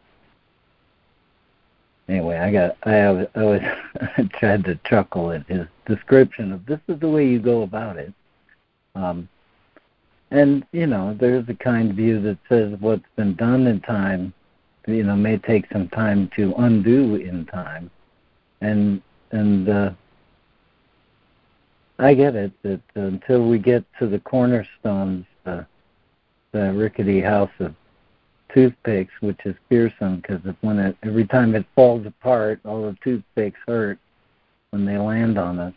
Anyway, I got I always, always tried to chuckle at his description of this is the way you go about it. Um, and you know, there's a kind view that says what's been done in time you know may take some time to undo in time. And and uh i get it that until we get to the cornerstones the the rickety house of toothpicks which is fearsome because when it every time it falls apart all the toothpicks hurt when they land on us.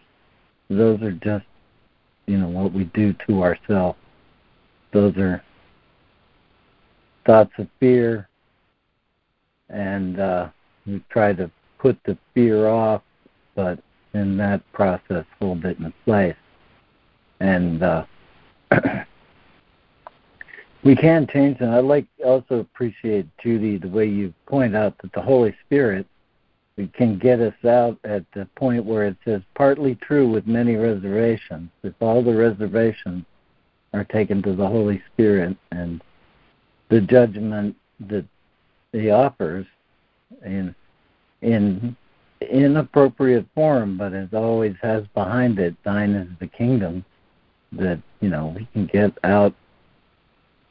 Those are just you know what we do to ourselves. Those are thoughts of fear and uh, we try to put the fear off, but in that process hold it in place. And uh, we can change them. I like also appreciate Judy the way you point out that the Holy Spirit can get us out at the point where it says partly true with many reservations. If all the reservations are taken to the Holy Spirit and the judgment that he offers in in inappropriate form, but as always has behind it, thine is the kingdom, that, you know, we can get out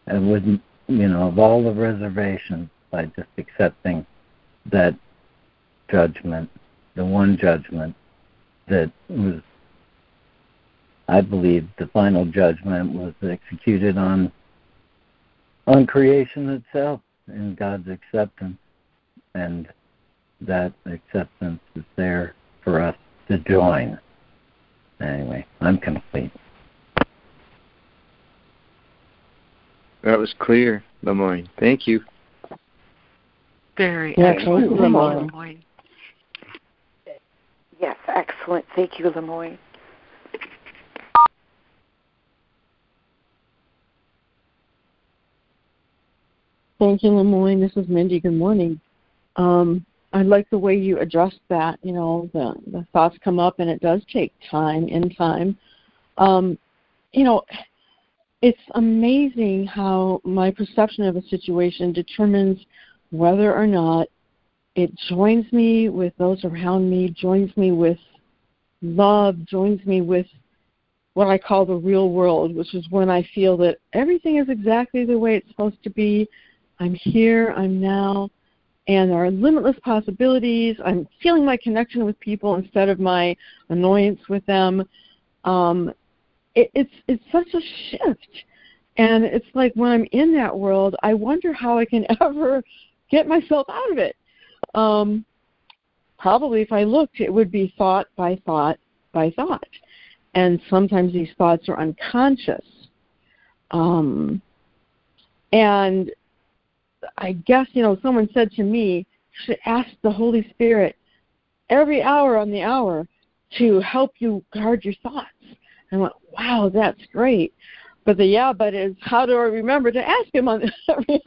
and with you know, of all the reservations by just accepting that judgment, the one judgment that was I believe the final judgment was executed on on creation itself in God's acceptance and that acceptance is there for us to join. Anyway, I'm complete. That was clear, LeMoyne. Thank you. Very Yeah, excellent, thank LeMoyne. LeMoyne. Yes, excellent. Thank you, LeMoyne. Thank you, LeMoyne. This is Mindy. Good morning. Um, I like the way you address that. You know, the the thoughts come up, and it does take time. In time, um, you know, it's amazing how my perception of a situation determines whether or not it joins me with those around me, joins me with love, joins me with what I call the real world, which is when I feel that everything is exactly the way it's supposed to be. I'm here, I'm now, and there are limitless possibilities. I'm feeling my connection with people instead of my annoyance with them. Um, it, it's it's such a shift, and it's like when I'm in that world, I wonder how I can ever get myself out of it. Um, probably, if I looked, it would be thought by thought by thought, and sometimes these thoughts are unconscious. Um, and I guess, you know, someone said to me, should ask the Holy Spirit every hour on the hour to help you guard your thoughts. And I went, wow, that's great. But the yeah, but is how do I remember to ask him on every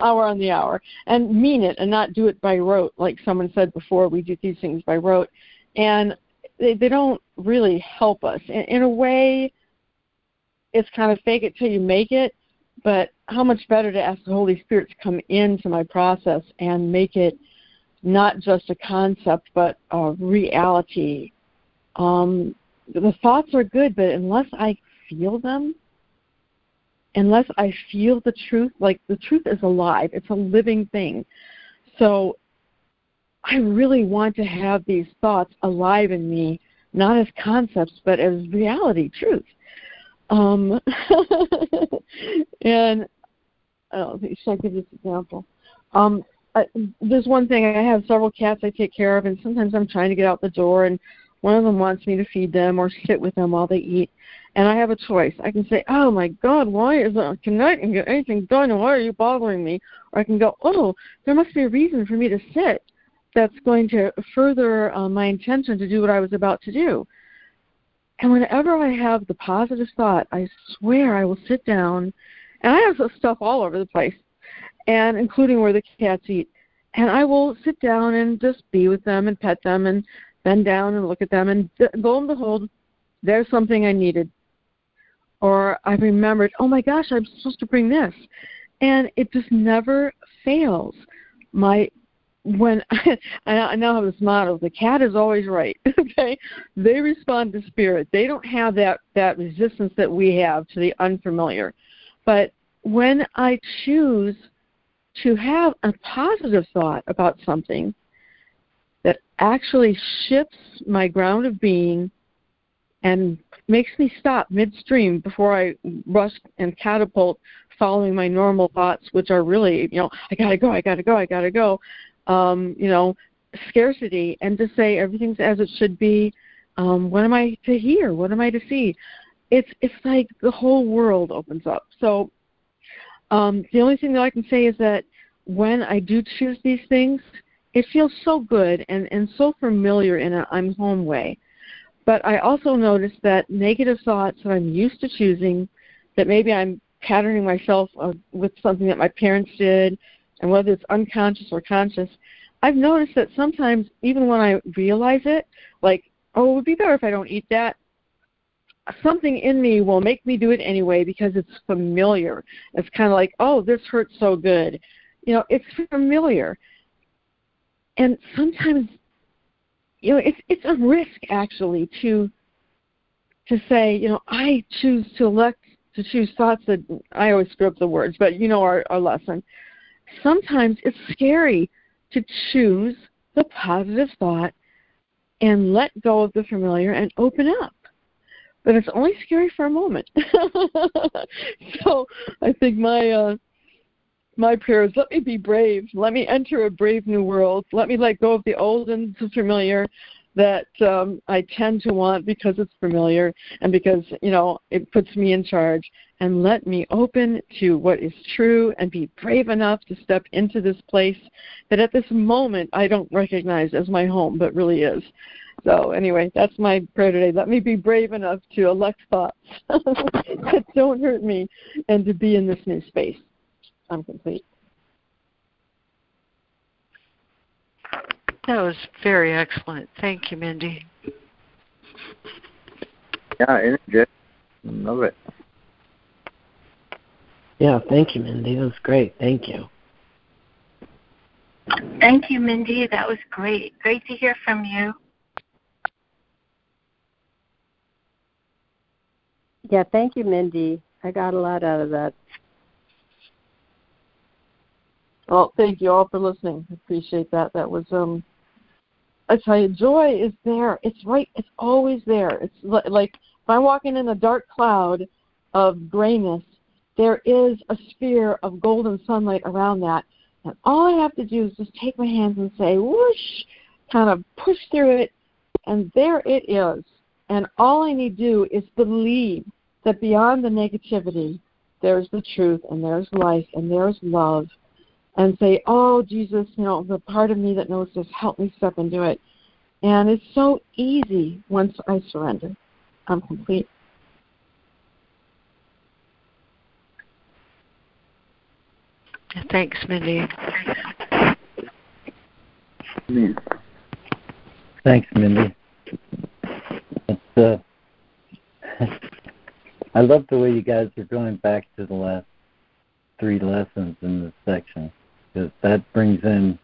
hour on the hour and mean it and not do it by rote, like someone said before. We do these things by rote, and they, they don't really help us. In, in a way, it's kind of fake it till you make it. But how much better to ask the Holy Spirit to come into my process and make it not just a concept but a reality. Um, the thoughts are good, but unless I feel them, unless I feel the truth, like the truth is alive, it's a living thing. So I really want to have these thoughts alive in me, not as concepts, but as reality, truth. Um, and I don't should I give this example? Um, I, there's one thing I have several cats I take care of, and sometimes I'm trying to get out the door, and one of them wants me to feed them or sit with them while they eat, and I have a choice. I can say, "Oh my God, why is I get anything done? Why are you bothering me?" Or I can go, "Oh, there must be a reason for me to sit that's going to further uh, my intention to do what I was about to do." And whenever I have the positive thought, I swear I will sit down, and I have stuff all over the place, and including where the cats eat. And I will sit down and just be with them and pet them and bend down and look at them. And lo and behold, there's something I needed. Or I remembered, oh my gosh, I'm supposed to bring this. And it just never fails. My when I now have this motto, the cat is always right. Okay, they respond to spirit. They don't have that that resistance that we have to the unfamiliar. But when I choose to have a positive thought about something that actually shifts my ground of being and makes me stop midstream before I rush and catapult following my normal thoughts, which are really, you know, I gotta go, I gotta go, I gotta go um, you know, scarcity and to say everything's as it should be. Um, what am I to hear? What am I to see? It's it's like the whole world opens up. So um, the only thing that I can say is that when I do choose these things, it feels so good and, and so familiar in a I'm home way. But I also notice that negative thoughts that I'm used to choosing, that maybe I'm patterning myself uh, with something that my parents did, and whether it's unconscious or conscious, I've noticed that sometimes, even when I realize it, like, oh, it would be better if I don't eat that, something in me will make me do it anyway because it's familiar. It's kind of like, oh, this hurts so good. You know, it's familiar. And sometimes, you know, it's it's a risk actually to to say, you know, I choose to elect to choose thoughts that I always screw up the words, but you know our, our lesson. Sometimes it's scary to choose the positive thought and let go of the familiar and open up. But it's only scary for a moment. so I think my uh, my prayer is let me be brave. Let me enter a brave new world. Let me let go of the old and the familiar that um, I tend to want because it's familiar and because you know it puts me in charge. And let me open to what is true and be brave enough to step into this place that at this moment I don't recognize as my home, but really is. So anyway, that's my prayer today. Let me be brave enough to elect thoughts that don't hurt me and to be in this new space. I'm complete. That was very excellent. Thank you, Mindy. Yeah, energetic. Love it. Yeah, thank you, Mindy. That was great. Thank you. Thank you, Mindy. That was great. Great to hear from you. Yeah, thank you, Mindy. I got a lot out of that. Well, thank you all for listening. Appreciate that. That was um I tell you, joy is there. It's right. It's always there. It's like if I'm walking in a dark cloud of grayness, there is a sphere of golden sunlight around that. And all I have to do is just take my hands and say, whoosh, kind of push through it, and there it is. And all I need to do is believe that beyond the negativity, there's the truth, and there's life, and there's love, and say, Oh, Jesus, you know, the part of me that knows this, help me step into it. And it's so easy once I surrender. I'm complete. Thanks, Mindy. Thanks, Mindy. It's, uh, I love the way you guys are going back to the last three lessons in this section because that brings in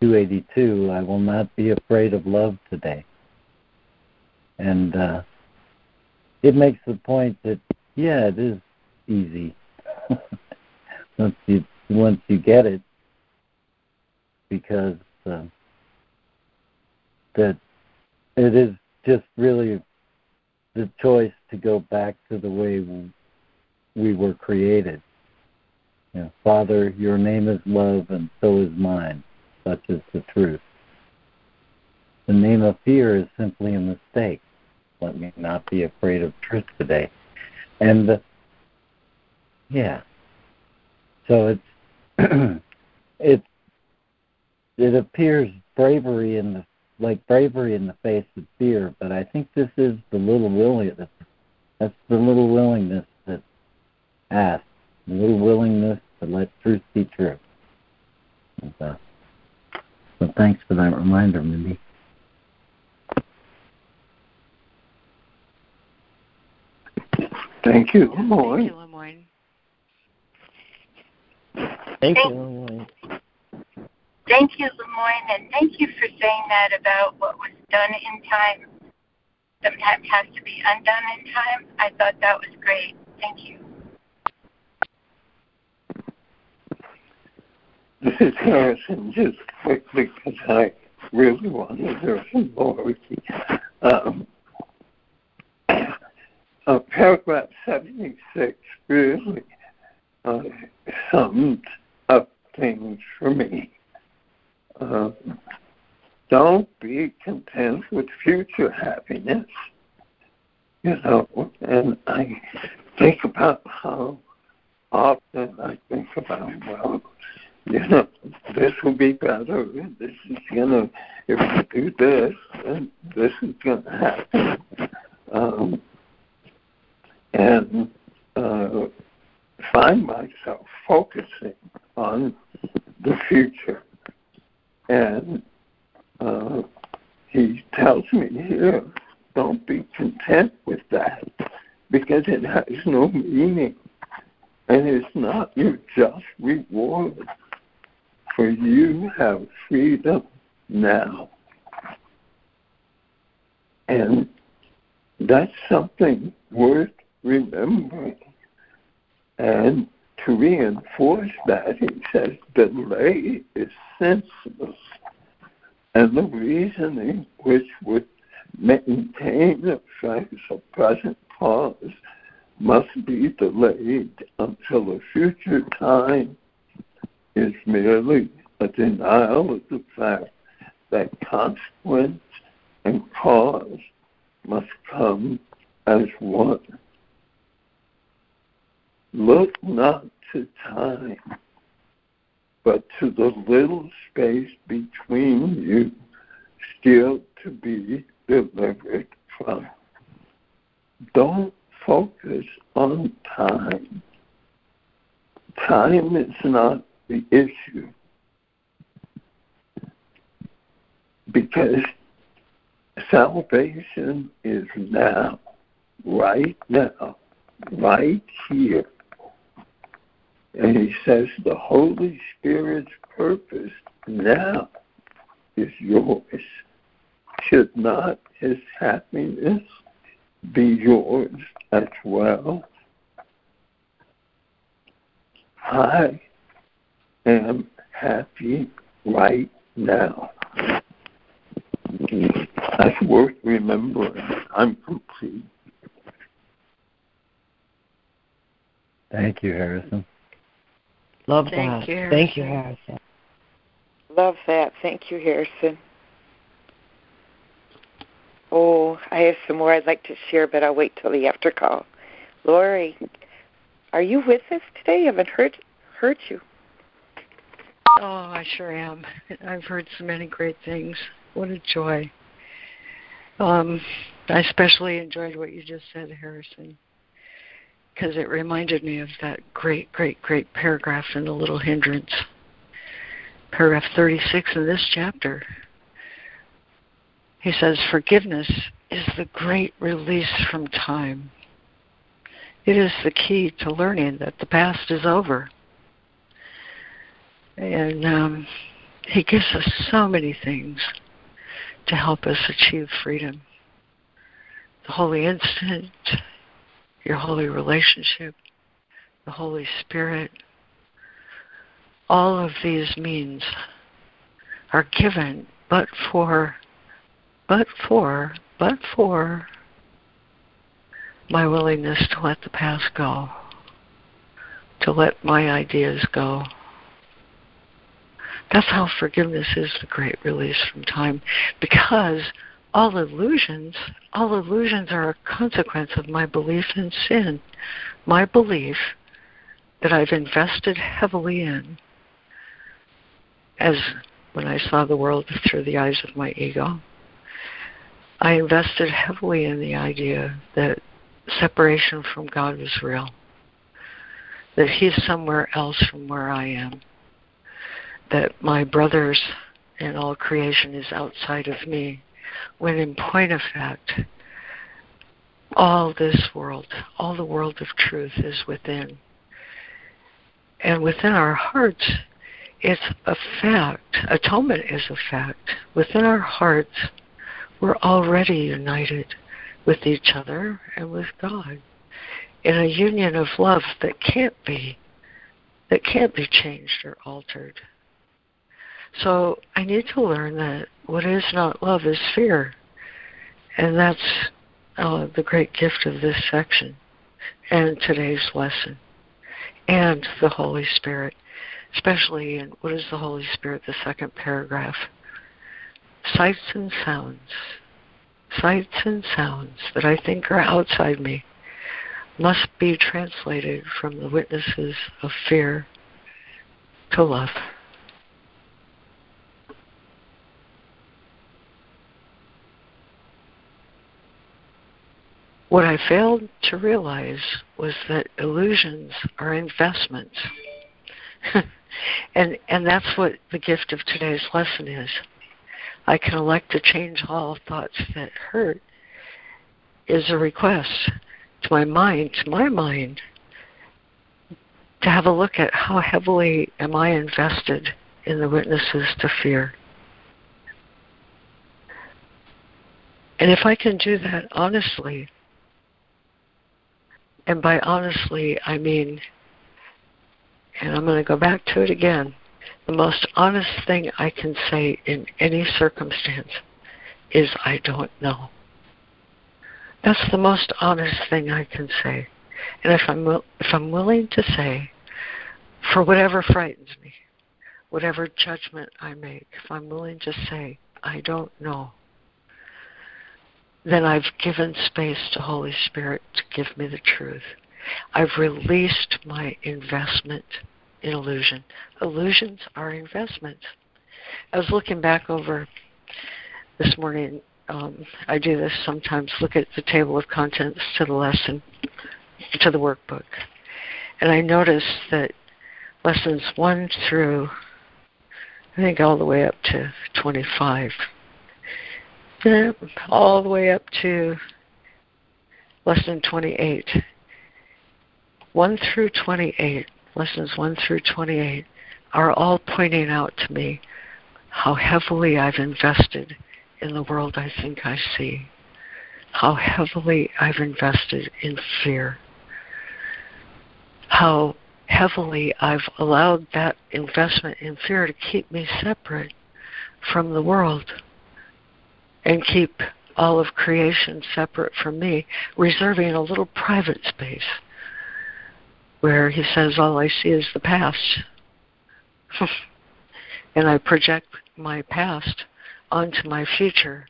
282 I will not be afraid of love today. And uh, it makes the point that, yeah, it is easy once you once you get it because uh, that it is just really the choice to go back to the way we were created know, Father, your name is love, and so is mine. Such is the truth. The name of fear is simply a mistake. Let me not be afraid of truth today. And uh, yeah, so it's it it appears bravery in the like bravery in the face of fear, but I think this is the little willingness. That's the little willingness that asks a little willingness to let truth be true. And, uh, so thanks for that reminder, Mindy. Thank you, LeMoyne. Thank you, LeMoyne. Thank you, LeMoyne. Thank you, LeMoyne, and thank you for saying that about what was done in time sometimes has to be undone in time. I thought that was great. Thank you. This is Harrison, just quickly because I really want to hear some more. Um, uh, paragraph 76 really uh, sums up things for me. Uh, don't be content with future happiness. You know, and I think about how often I think about, well, you know, this will be better. This is gonna, if we do this, then this is gonna happen. Um, and uh, find myself focusing on the future. And uh, he tells me here, don't be content with that because it has no meaning and it's not your just reward for you have freedom now. And that's something worth remembering. And to reinforce that, he says delay is senseless. And the reasoning which would maintain the effects of present cause must be delayed until a future time is merely a denial of the fact that consequence and cause must come as one. Look not to time, but to the little space between you still to be delivered from. Don't focus on time. Time is not the issue. Because salvation is now, right now, right here. And he says the Holy Spirit's purpose now is yours. Should not his happiness be yours as well? I am happy right now. That's worth remembering. I'm complete. Thank you, Harrison. Love Thank that. you, Thank you, Harrison. Harrison. Love that. Thank you, Harrison. Oh, I have some more I'd like to share, but I'll wait till the after call. Lori, are you with us today? I haven't heard heard you. Oh, I sure am. I've heard so many great things. What a joy. Um, I especially enjoyed what you just said, Harrison, because it reminded me of that great, great, great paragraph in The Little Hindrance, paragraph 36 in this chapter. He says, Forgiveness is the great release from time. It is the key to learning that the past is over. And um, he gives us so many things to help us achieve freedom. The holy instant, your holy relationship, the Holy Spirit. All of these means are given but for, but for, but for my willingness to let the past go, to let my ideas go. That's how forgiveness is the great release from time. Because all illusions, all illusions are a consequence of my belief in sin. My belief that I've invested heavily in as when I saw the world through the eyes of my ego. I invested heavily in the idea that separation from God was real, that He's somewhere else from where I am, that my brothers and all creation is outside of me, when in point of fact, all this world, all the world of truth is within. And within our hearts, it's a fact. Atonement is a fact. Within our hearts, we're already united with each other and with God in a union of love that can't be that can't be changed or altered. So I need to learn that what is not love is fear. And that's uh, the great gift of this section and today's lesson and the Holy Spirit, especially in what is the Holy Spirit, the second paragraph. Sights and sounds, sights and sounds that I think are outside me must be translated from the witnesses of fear to love. What I failed to realize was that illusions are investments. and and that's what the gift of today's lesson is. I can elect to change all thoughts that hurt is a request to my mind, to my mind, to have a look at how heavily am I invested in the witnesses to fear. And if I can do that honestly, and by honestly I mean, and I'm going to go back to it again, the most honest thing I can say in any circumstance is I don't know. That's the most honest thing I can say. And if I'm if I'm willing to say, for whatever frightens me, whatever judgment I make, if I'm willing to say, I don't know, then I've given space to Holy Spirit to give me the truth. I've released my investment in illusion. Illusions are investments. I was looking back over this morning. Um, I do this sometimes. Look at the table of contents to the lesson, to the workbook, and I noticed that lessons one through, I think, all the way up to 25, all the way up to lesson 28. 1 through 28 lessons 1 through 28, are all pointing out to me how heavily I've invested in the world I think I see, how heavily I've invested in fear, how heavily I've allowed that investment in fear to keep me separate from the world and keep all of creation separate from me, reserving a little private space where he says, All I see is the past. and I project my past onto my future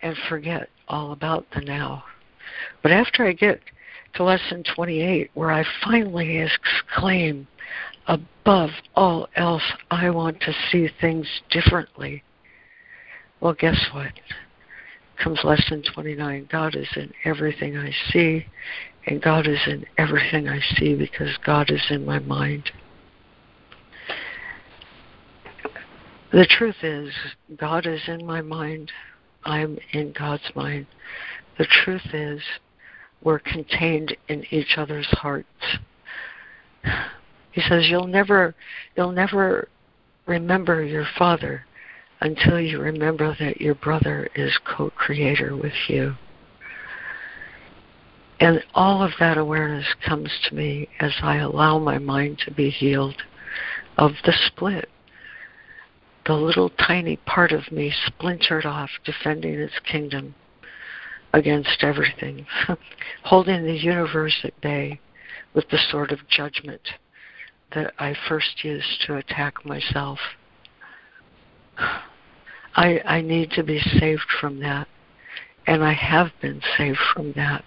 and forget all about the now. But after I get to lesson 28, where I finally exclaim, above all else, I want to see things differently. Well, guess what? Comes lesson 29 God is in everything I see, and God is in everything I see because God is in my mind. The truth is, God is in my mind. I'm in God's mind. The truth is, we're contained in each other's hearts. He says, You'll never you'll never remember your father until you remember that your brother is co creator with you. And all of that awareness comes to me as I allow my mind to be healed of the split. The little tiny part of me splintered off, defending its kingdom against everything, holding the universe at bay with the sword of judgment that I first used to attack myself. I, I need to be saved from that, and I have been saved from that.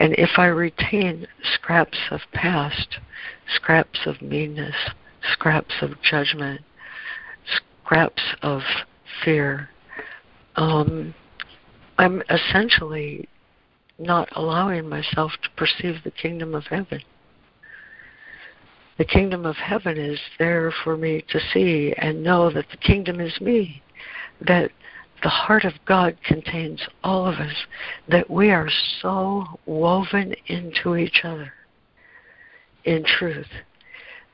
And if I retain scraps of past, scraps of meanness, scraps of judgment, scraps of fear, um, I'm essentially not allowing myself to perceive the kingdom of heaven. The kingdom of heaven is there for me to see and know that the kingdom is me, that the heart of God contains all of us, that we are so woven into each other in truth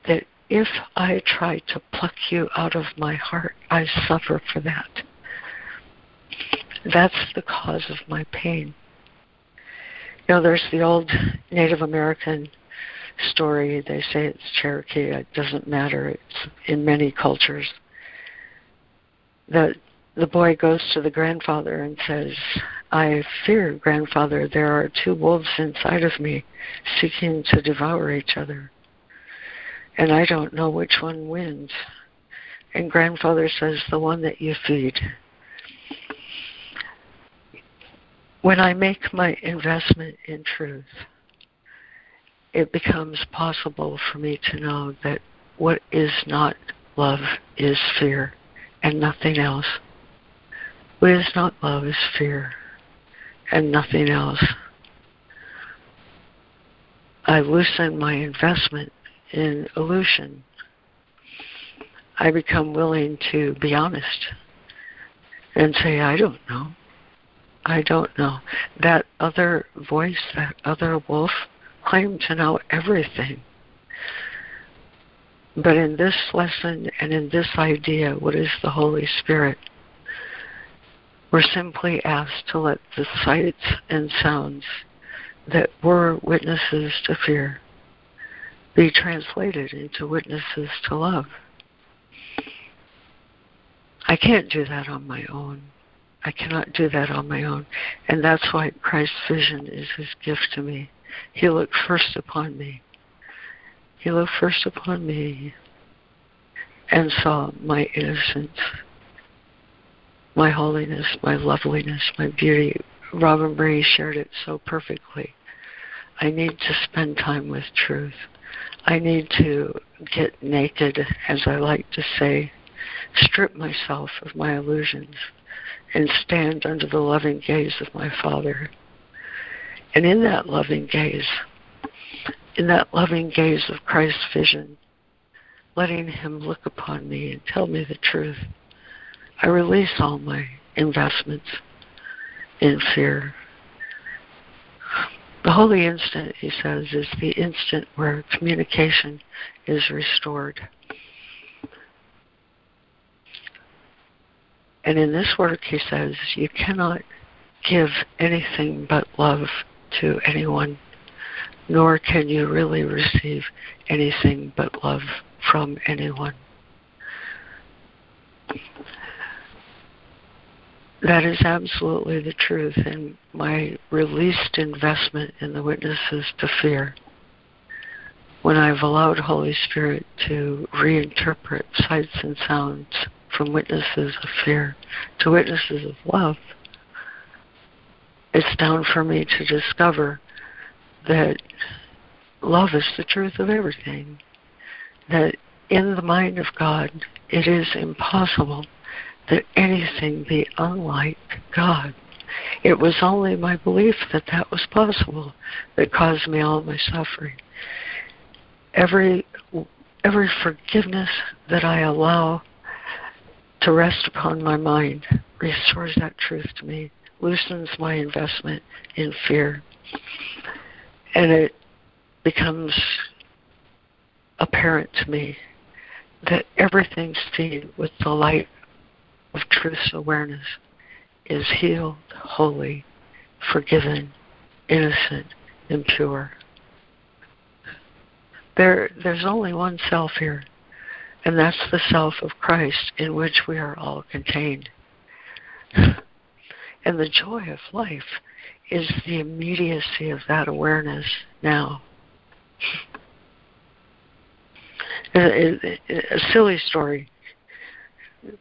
that if I try to pluck you out of my heart, I suffer for that. That's the cause of my pain. You know, there's the old Native American story. They say it's Cherokee. It doesn't matter. It's in many cultures. The the boy goes to the grandfather and says, I fear, grandfather, there are two wolves inside of me seeking to devour each other. And I don't know which one wins. And grandfather says, the one that you feed. When I make my investment in truth, it becomes possible for me to know that what is not love is fear and nothing else. What is not love is fear and nothing else. I loosen my investment in illusion. I become willing to be honest and say, I don't know. I don't know. That other voice, that other wolf, claimed to know everything. But in this lesson and in this idea, what is the Holy Spirit? We're simply asked to let the sights and sounds that were witnesses to fear be translated into witnesses to love. I can't do that on my own. I cannot do that on my own. And that's why Christ's vision is his gift to me. He looked first upon me. He looked first upon me and saw my innocence, my holiness, my loveliness, my beauty. Robin Marie shared it so perfectly. I need to spend time with truth. I need to get naked, as I like to say, strip myself of my illusions, and stand under the loving gaze of my Father. And in that loving gaze, in that loving gaze of Christ's vision, letting Him look upon me and tell me the truth, I release all my investments in fear. The holy instant, he says, is the instant where communication is restored. And in this work, he says, you cannot give anything but love to anyone, nor can you really receive anything but love from anyone. That is absolutely the truth, and my released investment in the witnesses to fear. When I've allowed Holy Spirit to reinterpret sights and sounds from witnesses of fear to witnesses of love, it's down for me to discover that love is the truth of everything. That in the mind of God, it is impossible that anything be unlike God. It was only my belief that that was possible that caused me all my suffering. Every every forgiveness that I allow to rest upon my mind restores that truth to me, loosens my investment in fear. And it becomes apparent to me that everything seen with the light of truth's awareness is healed, holy, forgiven, innocent, and pure. There, there's only one self here, and that's the self of Christ in which we are all contained. And the joy of life is the immediacy of that awareness now. A, silly story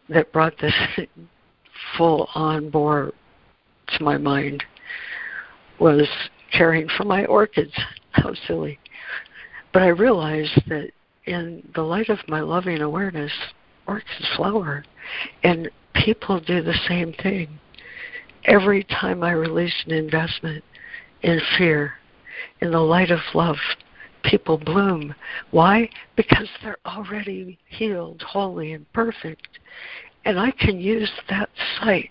that brought this full on bore to my mind was caring for my orchids. How silly. But I realized that in the light of my loving awareness, orchids flower. And people do the same thing. Every time I release an investment in fear, in the light of love, people bloom. Why? Because they're already healed, holy, and perfect. And I can use that sight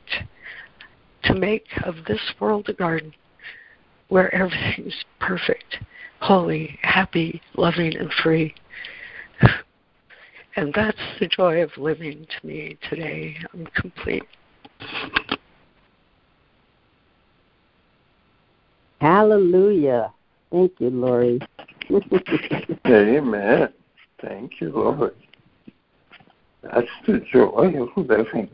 to make of this world a garden where everything's perfect, holy, happy, loving, and free. And that's the joy of living to me today. I'm complete. Hallelujah. Thank you, Lori. Amen. Thank you, Lord. That's the joy of living.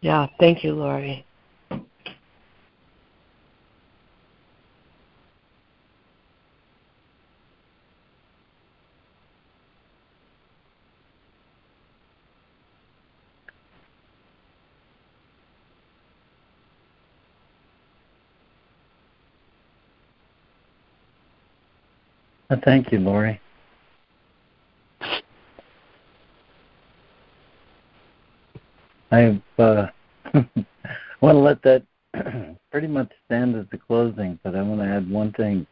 Yeah, thank you, Lori. Well, thank you, Lori. I uh, want to let that pretty much stand as the closing, but I want to add one thing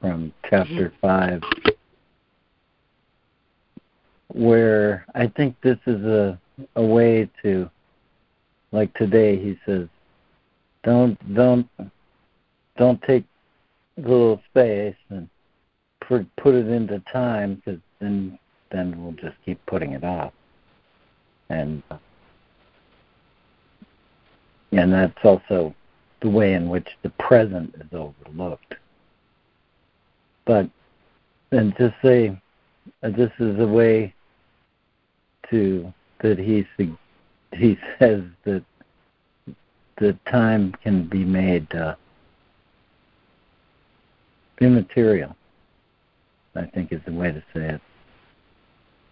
from chapter five, where I think this is a a way to, like today, he says, don't don't don't take little space and put put it into time because then then we'll just keep putting it off, and and that's also the way in which the present is overlooked. But and to say uh, this is a way to that he he says that the time can be made uh, immaterial. I think is the way to say it.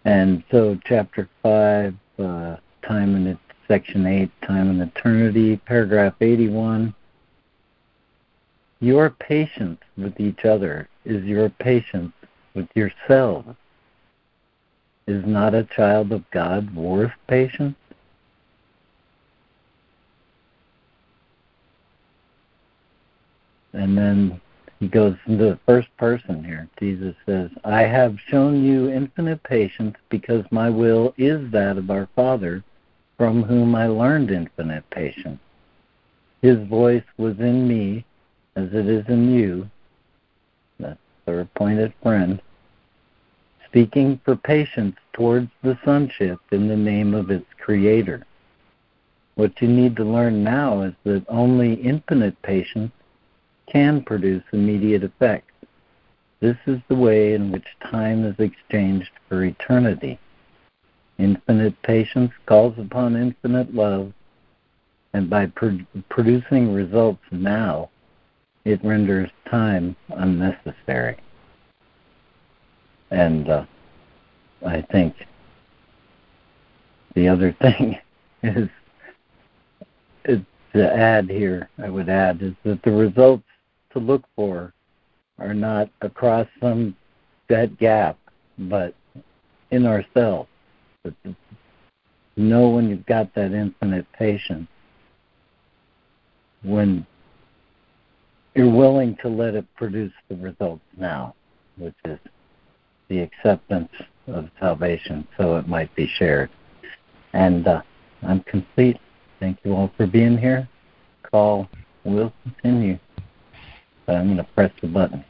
And so, chapter five, uh, time and section eight, time and eternity, paragraph eighty-one. Your patience with each other is your patience with yourself. Is not a child of God worth patience? And then he goes into the first person here. Jesus says, I have shown you infinite patience because my will is that of our Father, from whom I learned infinite patience. His voice was in me as it is in you, that's their appointed friend, speaking for patience towards the sonship in the name of its creator. What you need to learn now is that only infinite patience can produce immediate effects. This is the way in which time is exchanged for eternity. Infinite patience calls upon infinite love, and by pro- producing results now, it renders time unnecessary. And uh, I think the other thing is, is to add here, I would add, is that the results to look for are not across some dead gap, but in ourselves. But know when you've got that infinite patience, when you're willing to let it produce the results now, which is the acceptance of salvation so it might be shared. And uh, I'm complete. Thank you all for being here. Call will continue. But I'm going to press the button here.